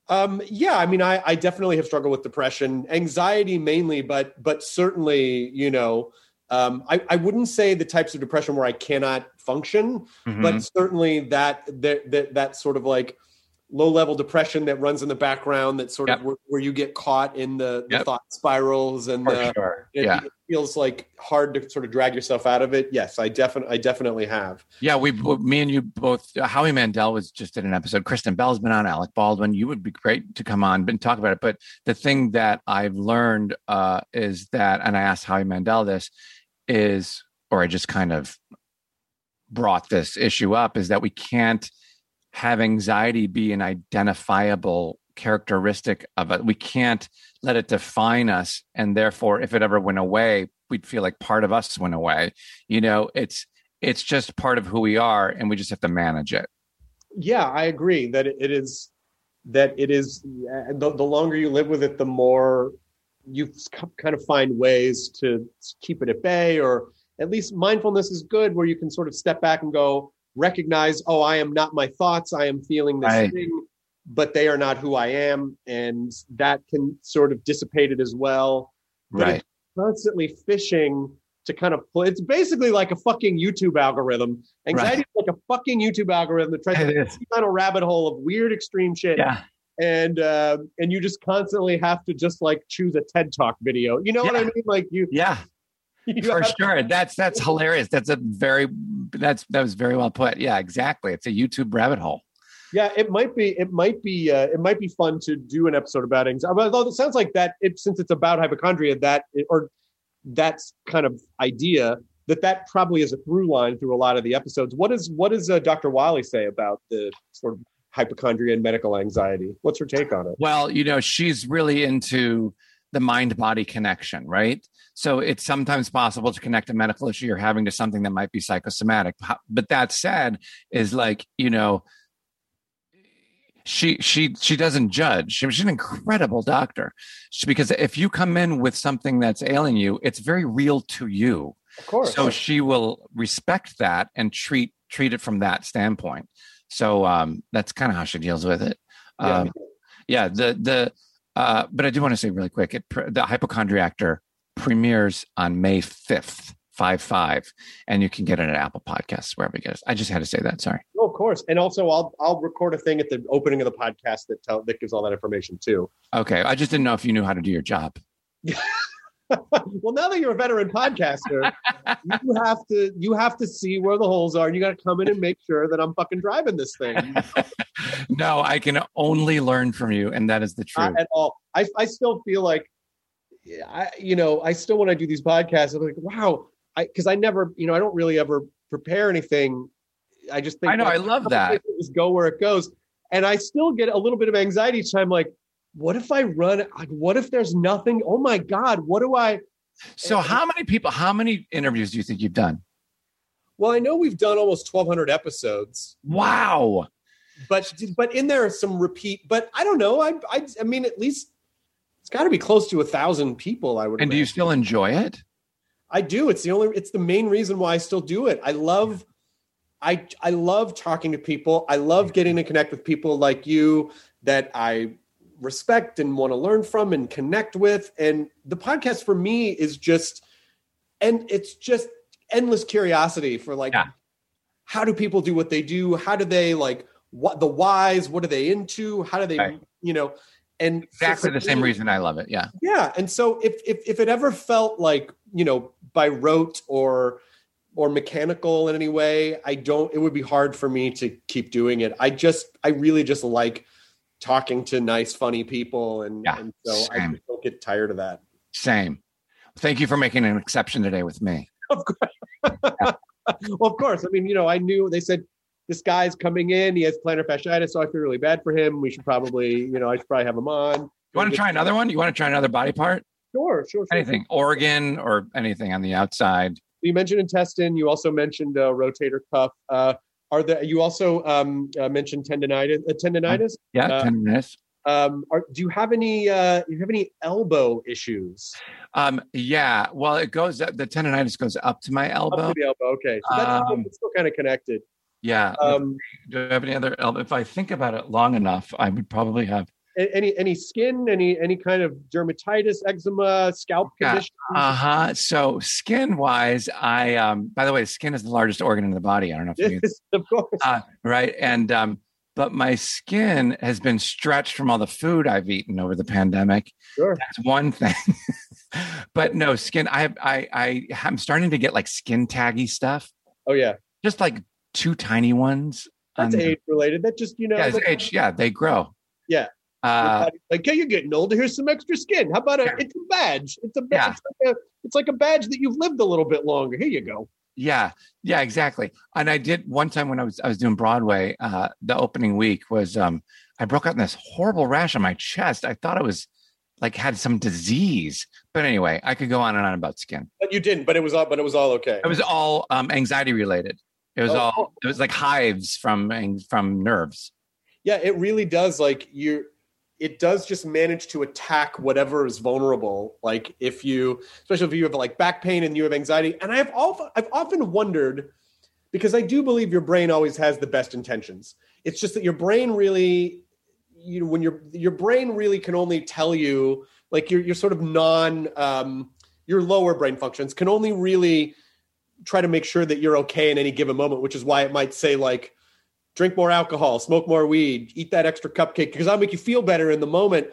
S2: Um, yeah, I mean, I, I definitely have struggled with depression, anxiety mainly, but but certainly, you know, um, I, I wouldn't say the types of depression where I cannot function,
S4: Mhm.
S2: but certainly that that that, that sort of like low level depression that runs in the background, that sort
S4: Yep.
S2: of where, where you get caught in the, the
S4: Yep.
S2: thought spirals and the,
S4: sure.
S2: it,
S4: Yeah.
S2: it feels like hard to sort of drag yourself out of it. Yes, I definitely I definitely have.
S4: Yeah, we, me and you both. uh, Howie Mandel was just in an episode. Kristen Bell's been on. Alec Baldwin. You would be great to come on and talk about it. But the thing that I've learned uh, is that, and I asked Howie Mandel this, is, or I just kind of brought this issue up, is that we can't have anxiety be an identifiable characteristic of it. We can't let it define us, and therefore, if it ever went away, we'd feel like part of us went away. You know, it's it's just part of who we are and we just have to manage it
S2: yeah i agree that it is that it is the, the longer you live with it the more you kind of find ways to keep it at bay or at least mindfulness is good where you can sort of step back and go recognize oh i am not my thoughts i am feeling this
S4: Right.
S2: thing but they are not who i am and that can sort of dissipate it as well. But
S4: right.
S2: constantly fishing to kind of pull it's basically like a fucking youtube algorithm. Anxiety is like a fucking youtube algorithm that tries
S4: It
S2: to
S4: is.
S2: down a rabbit hole of weird extreme shit.
S4: Yeah
S2: and uh, and you just constantly have to just like choose a ted talk video. You know what i mean? Like you,
S4: yeah.
S2: you
S4: for sure. That's that's hilarious. That's a very that's that was very well put. Yeah exactly. It's a youtube rabbit hole.
S2: Yeah it might be it might be uh, it might be fun to do an episode about anxiety. Although it sounds like that it since it's about hypochondria that or that's kind of idea that that probably is a through line through a lot of the episodes. What is what does uh, dr wiley say about the sort of hypochondria and medical anxiety. What's her take on it?
S4: Well you know she's really into the mind body connection right? So it's sometimes possible to connect a medical issue you're having to something that might be psychosomatic. But that said is like you know she she she doesn't judge. She- she's an incredible doctor. She- because if you come in with something that's ailing you it's very real to you.
S2: Of course.
S4: So she will respect that and treat treat it from that standpoint so um that's kind of how she deals with it
S2: Yeah.
S4: um yeah the the uh but i do want to say really quick it the hypochondriactor premieres on may 5th five five, And you can get it at Apple Podcasts, wherever you get it. I just had to say that. Sorry.
S2: Oh, of course. And also, I'll I'll record a thing at the opening of the podcast that tell that gives all that information too.
S4: Okay. I just didn't know if you knew how to do your job.
S2: well, now that you're a veteran podcaster, you have to you have to see where the holes are. You got to come in and make sure that I'm fucking driving this thing.
S4: no, I can only learn from you, and that is the truth.
S2: Not at all. I I still feel like, I you know I still when I do these podcasts, I'm like, wow, I because I never you know I don't really ever prepare anything. I just think
S4: I know I love that.
S2: Just go where it goes, and I still get a little bit of anxiety each time. Like, what if I run? Like, what if there's nothing? Oh my god, what do I?
S4: So, eh, eh, how many people? How many interviews do you think you've done?
S2: Well, I know we've done almost 1,200 episodes.
S4: Wow.
S2: But but in there are some repeat. But I don't know. I I, I mean, at least it's got to be close to a thousand people. I would.
S4: And do you still enjoy it?
S2: I do. It's the only. It's the main reason why I still do it. I love. I I love talking to people. I love getting to connect with people like you that I respect and want to learn from and connect with. And the podcast for me is just, and it's just endless curiosity for like,
S4: yeah.
S2: how do people do what they do? How do they like what the whys? What are they into? How do they,
S4: Right.
S2: you know? And
S4: Exactly
S2: so
S4: the same reason I love it. Yeah.
S2: yeah, and so if if if it ever felt like you know by rote or or mechanical in any way, I don't. It would be hard for me to keep doing it. I just, I really just like talking to nice, funny people, and,
S4: Yeah,
S2: and so I
S4: same.
S2: just don't get tired of that.
S4: Same. Thank you for making an exception today with me.
S2: Of course, well, of course. I mean, you know, I knew they said this guy's coming in. He has plantar fasciitis, so I feel really bad for him. We should probably, you know, I should probably have him on.
S4: You want to try another one? You want to try another body part?
S2: Sure, sure, sure.
S4: Anything, organ or anything on the outside.
S2: you mentioned intestine. You also mentioned uh, rotator cuff. Uh, are there? You also um, uh, mentioned tendonitis. Uh, tendonitis.
S4: Yeah,
S2: Uh,
S4: tenderness.
S2: Um, are, do you have any? Uh, you have any elbow issues?
S4: Um, yeah. Well, it goes up. The tendonitis goes up to my elbow.
S2: Up to the elbow. Okay, so that's
S4: Um,
S2: still kind of connected.
S4: Yeah.
S2: Um,
S4: Do I have any other elbow? If I think about it long enough, I would probably have.
S2: Any any skin? Any any kind of dermatitis, eczema, scalp condition?
S4: Uh huh. So skin wise, I um. By the way, skin is the largest organ in the body. I don't know if you
S2: of course.
S4: uh, right and um but my skin has been stretched from all the food i've eaten over the pandemic
S2: Sure.
S4: that's one thing but no skin i i i i'm starting to get like skin taggy stuff
S2: Oh yeah,
S4: just like two tiny ones
S2: that's age related. That just you know.
S4: yeah, it's
S2: like-
S4: age yeah they grow
S2: Yeah.
S4: Uh
S2: like, hey, you're getting older. Here's some extra skin. How about a?
S4: Yeah.
S2: It's a badge. It's a.
S4: Yeah.
S2: It's like a. It's like a badge that you've lived a little bit longer. Here you go.
S4: yeah yeah exactly and i did one time when i was i was doing broadway uh the opening week was um i broke out in this horrible rash on my chest i thought it was like had some disease but anyway i could go on and on about skin
S2: But you didn't. But it was all. But it was all okay.
S4: It was all um, anxiety related. It was
S2: Oh,
S4: all. It was like hives from from nerves.
S2: Yeah, it really does. Like you, it does just manage to attack whatever is vulnerable. Like if you, especially if you have like back pain and you have anxiety. And I have often, I've often wondered, because I do believe your brain always has the best intentions. It's just that your brain really, you know, when your your brain really can only tell you, like your your sort of non, um, your lower brain functions can only really try to make sure that you're okay in any given moment, which is why it might say like drink more alcohol, smoke more weed, eat that extra cupcake because I'll make you feel better in the moment.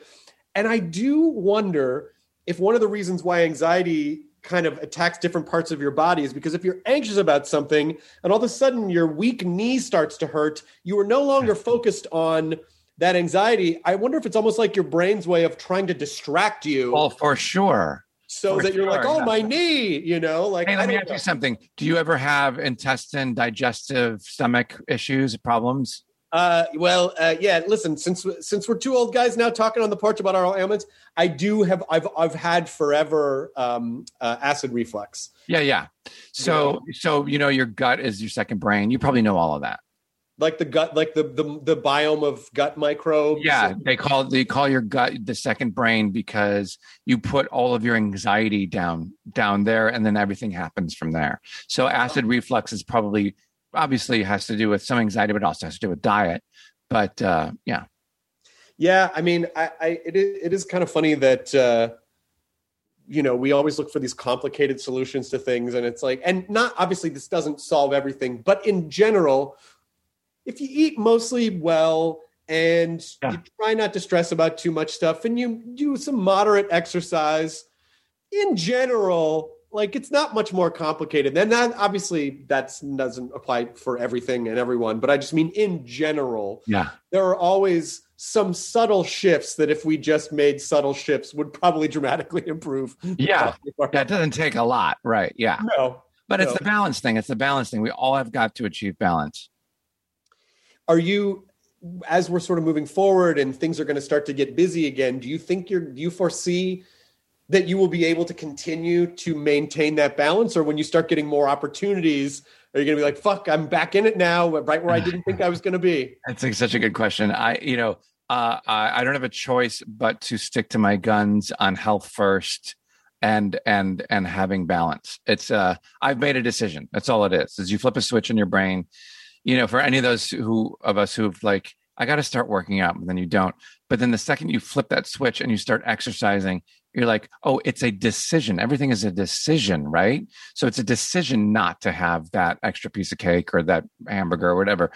S2: And I do wonder if one of the reasons why anxiety kind of attacks different parts of your body is because if you're anxious about something and all of a sudden your weak knee starts to hurt, you are no longer focused on that anxiety. I wonder if it's almost like your brain's way of trying to distract you
S4: Well, for sure.
S2: So
S4: for
S2: that you're like, oh,
S4: yeah.
S2: my knee, you know, like,
S4: Hey, let me ask
S2: know.
S4: you something. Do you ever have intestine, digestive, stomach issues, problems?
S2: Uh, well, uh, yeah. Listen, since since we're two old guys now talking on the porch about our ailments, I do have I've I've had forever um, uh, acid reflux.
S4: Yeah, yeah. So, so you know, your gut is your second brain. You probably know all of that.
S2: Like the gut, like the the, the biome of gut microbes.
S4: Yeah, they call they call your gut the second brain because you put all of your anxiety down down there, and then everything happens from there. So acid reflux is probably obviously has to do with some anxiety, but also has to do with diet. But uh, yeah,
S2: yeah. I mean, I, I it is it is kind of funny that uh, you know we always look for these complicated solutions to things and it's like and not obviously this doesn't solve everything but in general if you eat mostly well and
S4: Yeah.
S2: you try not to stress about too much stuff and you do some moderate exercise in general like it's not much more complicated than that obviously that doesn't apply for everything and everyone but i just mean in general
S4: Yeah.
S2: there are always some subtle shifts that if we just made subtle shifts would probably dramatically improve
S4: Yeah. Yeah. It doesn't take a lot. Right. Yeah.
S2: no
S4: But it's the balance thing. It's the balance thing. We all have got to achieve balance.
S2: Are you as we're sort of moving forward and things are going to start to get busy again do you think you're do you foresee that you will be able to continue to maintain that balance or when you start getting more opportunities are you going to be like fuck i'm back in it now right where i didn't think i was going to be
S4: That's a, such a good question. I, you know, uh, I, I don't have a choice but to stick to my guns on health first and and and having balance. It's uh, I've made a decision. That's all it is. Is you flip a switch in your brain. You know, for any of those who of us who've like, I got to start working out, but then you don't. But then the second you flip that switch and you start exercising, you're like, oh, it's a decision. Everything is a decision, right? So it's a decision not to have that extra piece of cake or that hamburger or whatever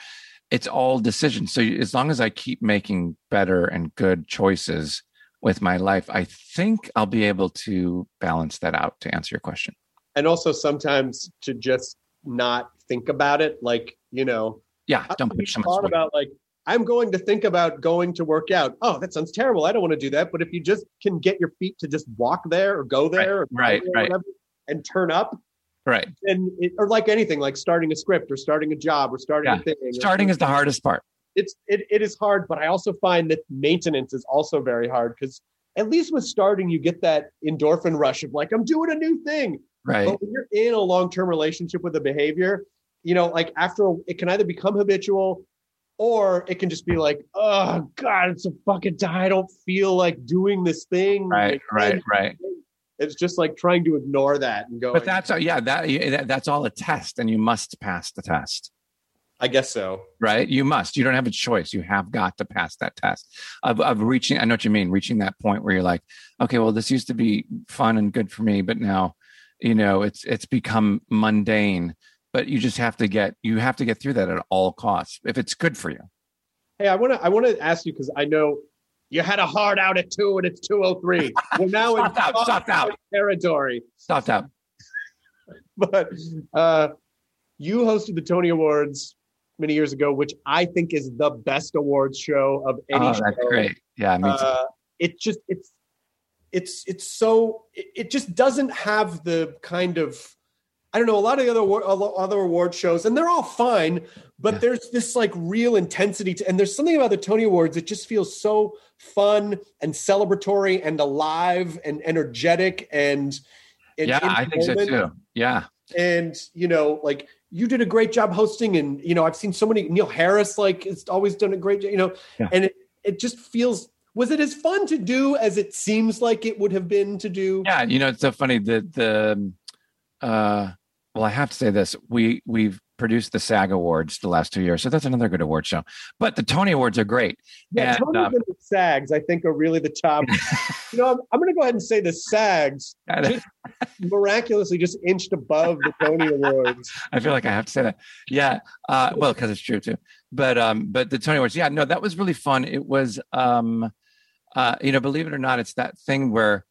S4: it's all decisions. So as long as I keep making better and good choices with my life, I think I'll be able to balance that out to answer your question.
S2: and also sometimes to just not think about it like you know
S4: Yeah, don't put so much
S2: about like I'm going to think about going to work out. Oh, that sounds terrible. I don't want to do that. But if you just can get your feet to just walk there or go there or,
S4: right,
S2: there
S4: right.
S2: whatever, and turn up,
S4: Right.
S2: and it, or like anything, like starting a script or starting a job or starting
S4: Yeah.
S2: a thing.
S4: Starting is the hardest part.
S2: it's it, it is hard, but I also find that maintenance is also very hard because at least with starting, you get that endorphin rush of like I'm doing a new thing.
S4: Right.
S2: But when you're in a long term relationship with a behavior, you know, like after it can either become habitual or it can just be like, oh God, it's a fucking die. I don't feel like doing this thing.
S4: Right.
S2: Like,
S4: Right. Right.
S2: It's just like trying to ignore that and go.
S4: But that's yeah, that, that that's all a test, and you must pass the test.
S2: I guess so.
S4: right? You must. You don't have a choice. You have got to pass that test of, of reaching. I know what you mean. Reaching that point where you're like, okay, well, this used to be fun and good for me, but now, you know, it's it's become mundane. But you just have to get you have to get through that at all costs if it's good for you.
S2: Hey, I want to I want to ask you because I know you had a hard out at two and it's two oh three. We're now in
S4: out, soft out.
S2: territory.
S4: Stop that.
S2: But uh, you hosted the Tony Awards many years ago, which I think is the best awards show of any
S4: Oh,
S2: show.
S4: that's great. Yeah, me too.
S2: Uh, it just it's it's it's so it, it just doesn't have the kind of I don't know a lot of the other award- other award shows and they're all fine, but
S4: Yeah.
S2: there's this like real intensity to and there's something about the Tony Awards that just feels so fun and celebratory and alive and energetic and, and
S4: yeah, I think so too. Yeah,
S2: and you know like you did a great job hosting and you know i've seen so many neil harris like it's always done a great job you know
S4: Yeah.
S2: and it, it just feels was it as fun to do as it seems like it would have been to do
S4: yeah. You know, it's so funny. The the uh, well, I have to say this: we we've produced the SAG Awards the last two years, so that's another good award show. But the Tony Awards are great.
S2: yeah
S4: and,
S2: Tony
S4: um,
S2: and the sags i think are really the top you know i'm, I'm going to go ahead and say the sags just miraculously just inched above the tony awards
S4: I feel like I have to say that. Yeah. Uh, well, because it's true too. But um, but the Tony Awards, yeah, no, that was really fun. It was um, uh, you know, believe it or not, it's that thing where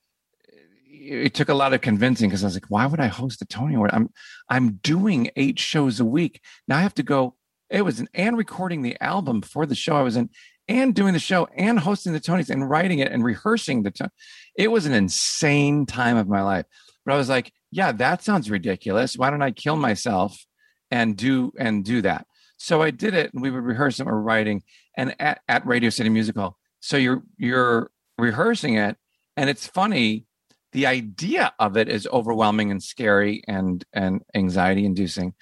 S4: it took a lot of convincing because I was like, why would I host a Tony Award? I'm I'm doing eight shows a week. Now I have to go. It was an and recording the album for the show I was in, and doing the show, and hosting the Tonys, and writing it, and rehearsing the. To- it was an insane time of my life. But I was like, yeah, that sounds ridiculous. Why don't I kill myself and do and do that? So I did it, and we would rehearse and we're writing, and at, at Radio City Music Hall. So you're you're rehearsing it, and it's funny. The idea of it is overwhelming and scary and and anxiety inducing.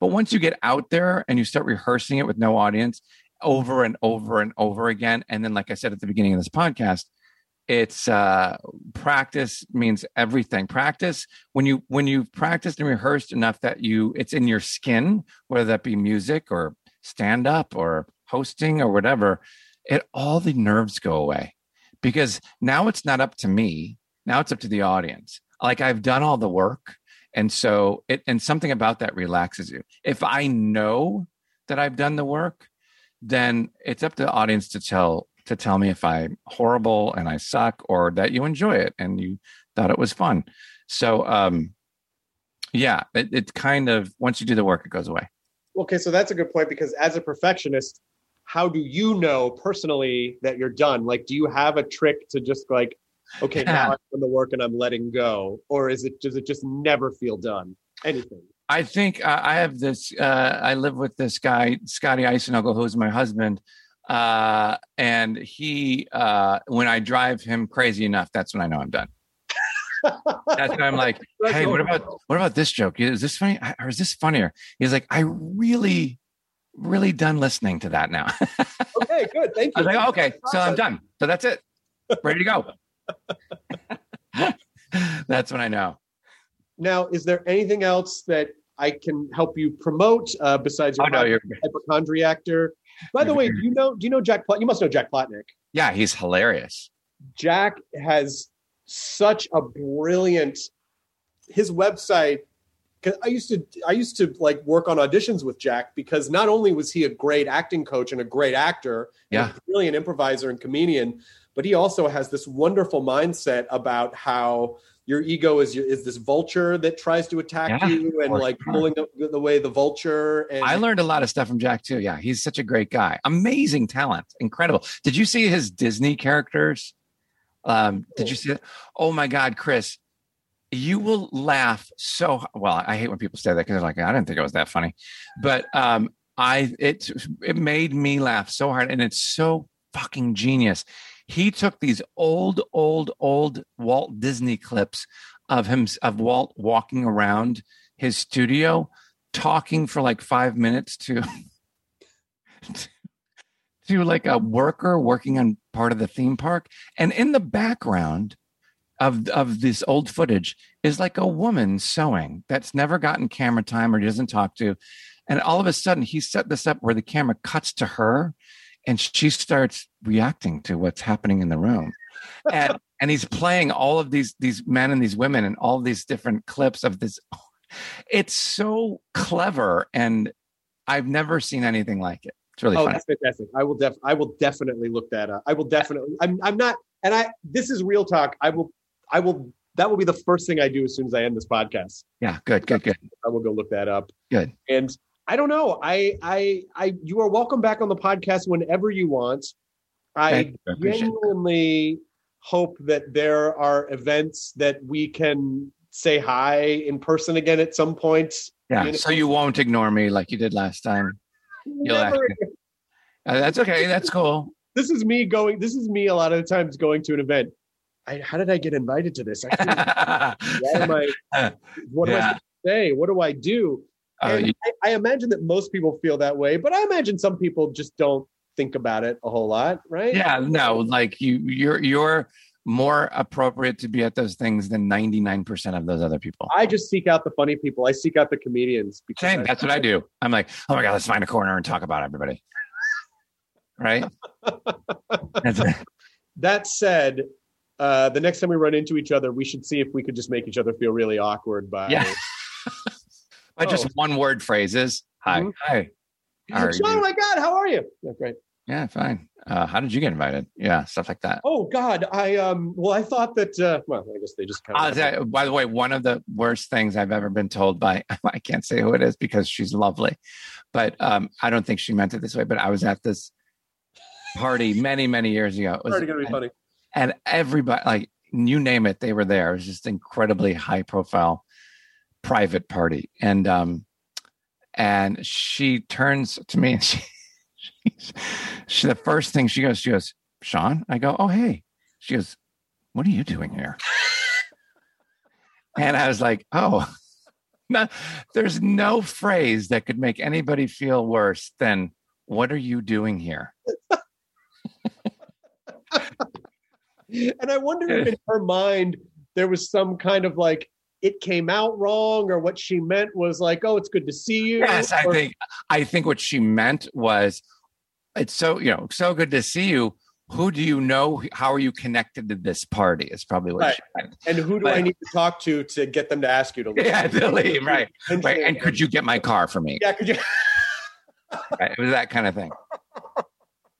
S4: But once you get out there and you start rehearsing it with no audience over and over and over again, and then like I said at the beginning of this podcast, it's uh practice means everything practice when you when you've practiced and rehearsed enough that you it's in your skin whether that be music or stand up or hosting or whatever it all the nerves go away because now it's not up to me now it's up to the audience like I've done all the work. And so it and something about that relaxes you. If I know that I've done the work, then it's up to the audience to tell to tell me if I'm horrible and I suck or that you enjoy it and you thought it was fun. So um yeah, it, it kind of once you do the work, it goes away.
S2: Okay, so that's a good point because as a perfectionist, how do you know personally that you're done? Like, do you have a trick to just like, okay, now I've done the work and I'm letting go, or is it does it just never feel done? Anything?
S4: I think uh, I have this. Uh, I live with this guy, Scotty Icenogle, who's my husband, uh, and he. Uh, when I drive him crazy enough, that's when I know I'm done. that's when I'm like, hey, what about what about this joke? Is this funny or is this funnier? He's like, I really, really done listening to that now.
S2: okay, good. Thank
S4: I
S2: you.
S4: was like, okay, so I'm done. So that's it. Ready to go. that's when I know.
S2: Now, is there anything else that I can help you promote uh, besides your
S4: Oh, no, you're-
S2: hypochondriactor? By the way, do you know? Do you know Jack? You must know Jack Plotnick.
S4: Yeah, he's hilarious.
S2: Jack has such a brilliant his website 'cause I used to I used to like work on auditions with Jack because not only was he a great acting coach and a great actor,
S4: Yeah.
S2: a brilliant improviser and comedian, but he also has this wonderful mindset about how your ego is is this vulture that tries to attack
S4: Yeah,
S2: you and like
S4: sure.
S2: pulling the, the way the vulture and
S4: I learned a lot of stuff from Jack too. Yeah, he's such a great guy. Amazing talent. Incredible. Did you see his Disney characters? Um, did you see it? Oh my God, Chris, you will laugh so well. I hate when people say that because they're like, I didn't think it was that funny. But um, I it it made me laugh so hard, and it's so fucking genius. He took these old, old, old Walt Disney clips of him of Walt walking around his studio talking for like five minutes to to like a worker working on part of the theme park. And in the background of of this old footage is like a woman sewing that's never gotten camera time or doesn't talk to. And all of a sudden he set this up where the camera cuts to her and she starts reacting to what's happening in the room and and he's playing all of these these men and these women and all these different clips of this it's so clever and i've never seen anything like it it's really
S2: oh, that's fantastic. I will def I will definitely look that up. I will definitely I'm I'm not and I this is real talk. I will I will that will be the first thing I do as soon as I end this podcast.
S4: yeah good good good
S2: I will go look that up.
S4: good
S2: And I don't know. I I I you are welcome back on the podcast whenever you want. I
S4: you. I appreciate it.
S2: genuinely hope that there are events that we can say hi in person again at some point.
S4: yeah
S2: You know,
S4: so you won't ignore me like you did last time You'll
S2: never-
S4: actually- Uh, that's okay that's cool
S2: this is me going. This is me a lot of the times going to an event. I, how did I get invited to this? I couldn't- Why am I? What am I
S4: Yeah.
S2: supposed to say? What do I do? And
S4: you-
S2: I, I imagine that most people feel that way, but I imagine some people just don't think about it a whole lot, right?
S4: yeah no like you you're you're more appropriate to be at those things than 99% of those other people
S2: I just seek out the funny people. I seek out the comedians. Because
S4: Same. That's what I do. I'm like, oh my god, let's find a corner and talk about everybody. Right?
S2: That said, uh, the next time we run into each other, we should see if we could just make each other feel really awkward by.
S4: Yeah. By just
S2: Oh.
S4: one word phrases. Hi.
S2: Mhm.
S4: Hi. How
S2: like,
S4: are you?
S2: oh my God, how are you? Yeah, great.
S4: Yeah, fine. Uh, how did you get invited? Yeah, stuff like that.
S2: Oh God, I um. Well, I thought that. Uh, well, I guess they just kind of.
S4: you- by the way, one of the worst things I've ever been told by I can't say who it is because she's lovely, but um, I don't think she meant it this way. But I was at this party many, many years ago. It was-
S2: Already gonna be funny.
S4: and everybody like you name it they were there it was just incredibly high profile private party. And um and she turns to me and she, she, the first thing she goes she goes sean? I go oh hey. She goes what are you doing here? And i was like oh no, there's no phrase that could make anybody feel worse than what are you doing here?
S2: And I wonder if in her mind there was some kind of like it came out wrong, or what she meant was like, "Oh, it's good to see you."
S4: Yes, I think I think what she meant was it's so you know so good to see you. who do you know? How are you connected to this party? Is probably what.
S9: Right.
S4: She meant.
S9: And who do
S4: But-
S9: I need to talk to to get them to ask you to leave?
S4: Yeah, to leave, right, right. And could you get my car for me?
S9: Yeah, could you?
S4: Right, It was that kind of thing.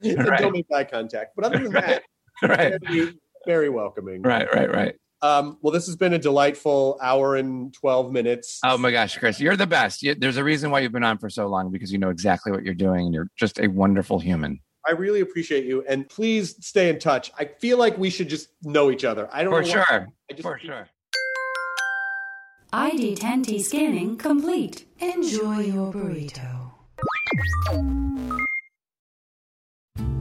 S4: Right.
S9: don't make eye contact. But other than that,
S4: Right,
S9: very, very welcoming.
S4: right, right, right.
S9: Um, well, this has been a delightful hour and 12 minutes.
S4: Oh my gosh, Chris, you're the best. You, there's a reason why you've been on for so long because you know exactly what you're doing, and you're just a wonderful human.
S9: I really appreciate you. And please stay in touch. I feel like we should just know each other. I don't
S4: For
S9: know why-
S4: sure,
S9: I just,
S4: for sure.
S3: ID10T scanning complete. Enjoy your burrito.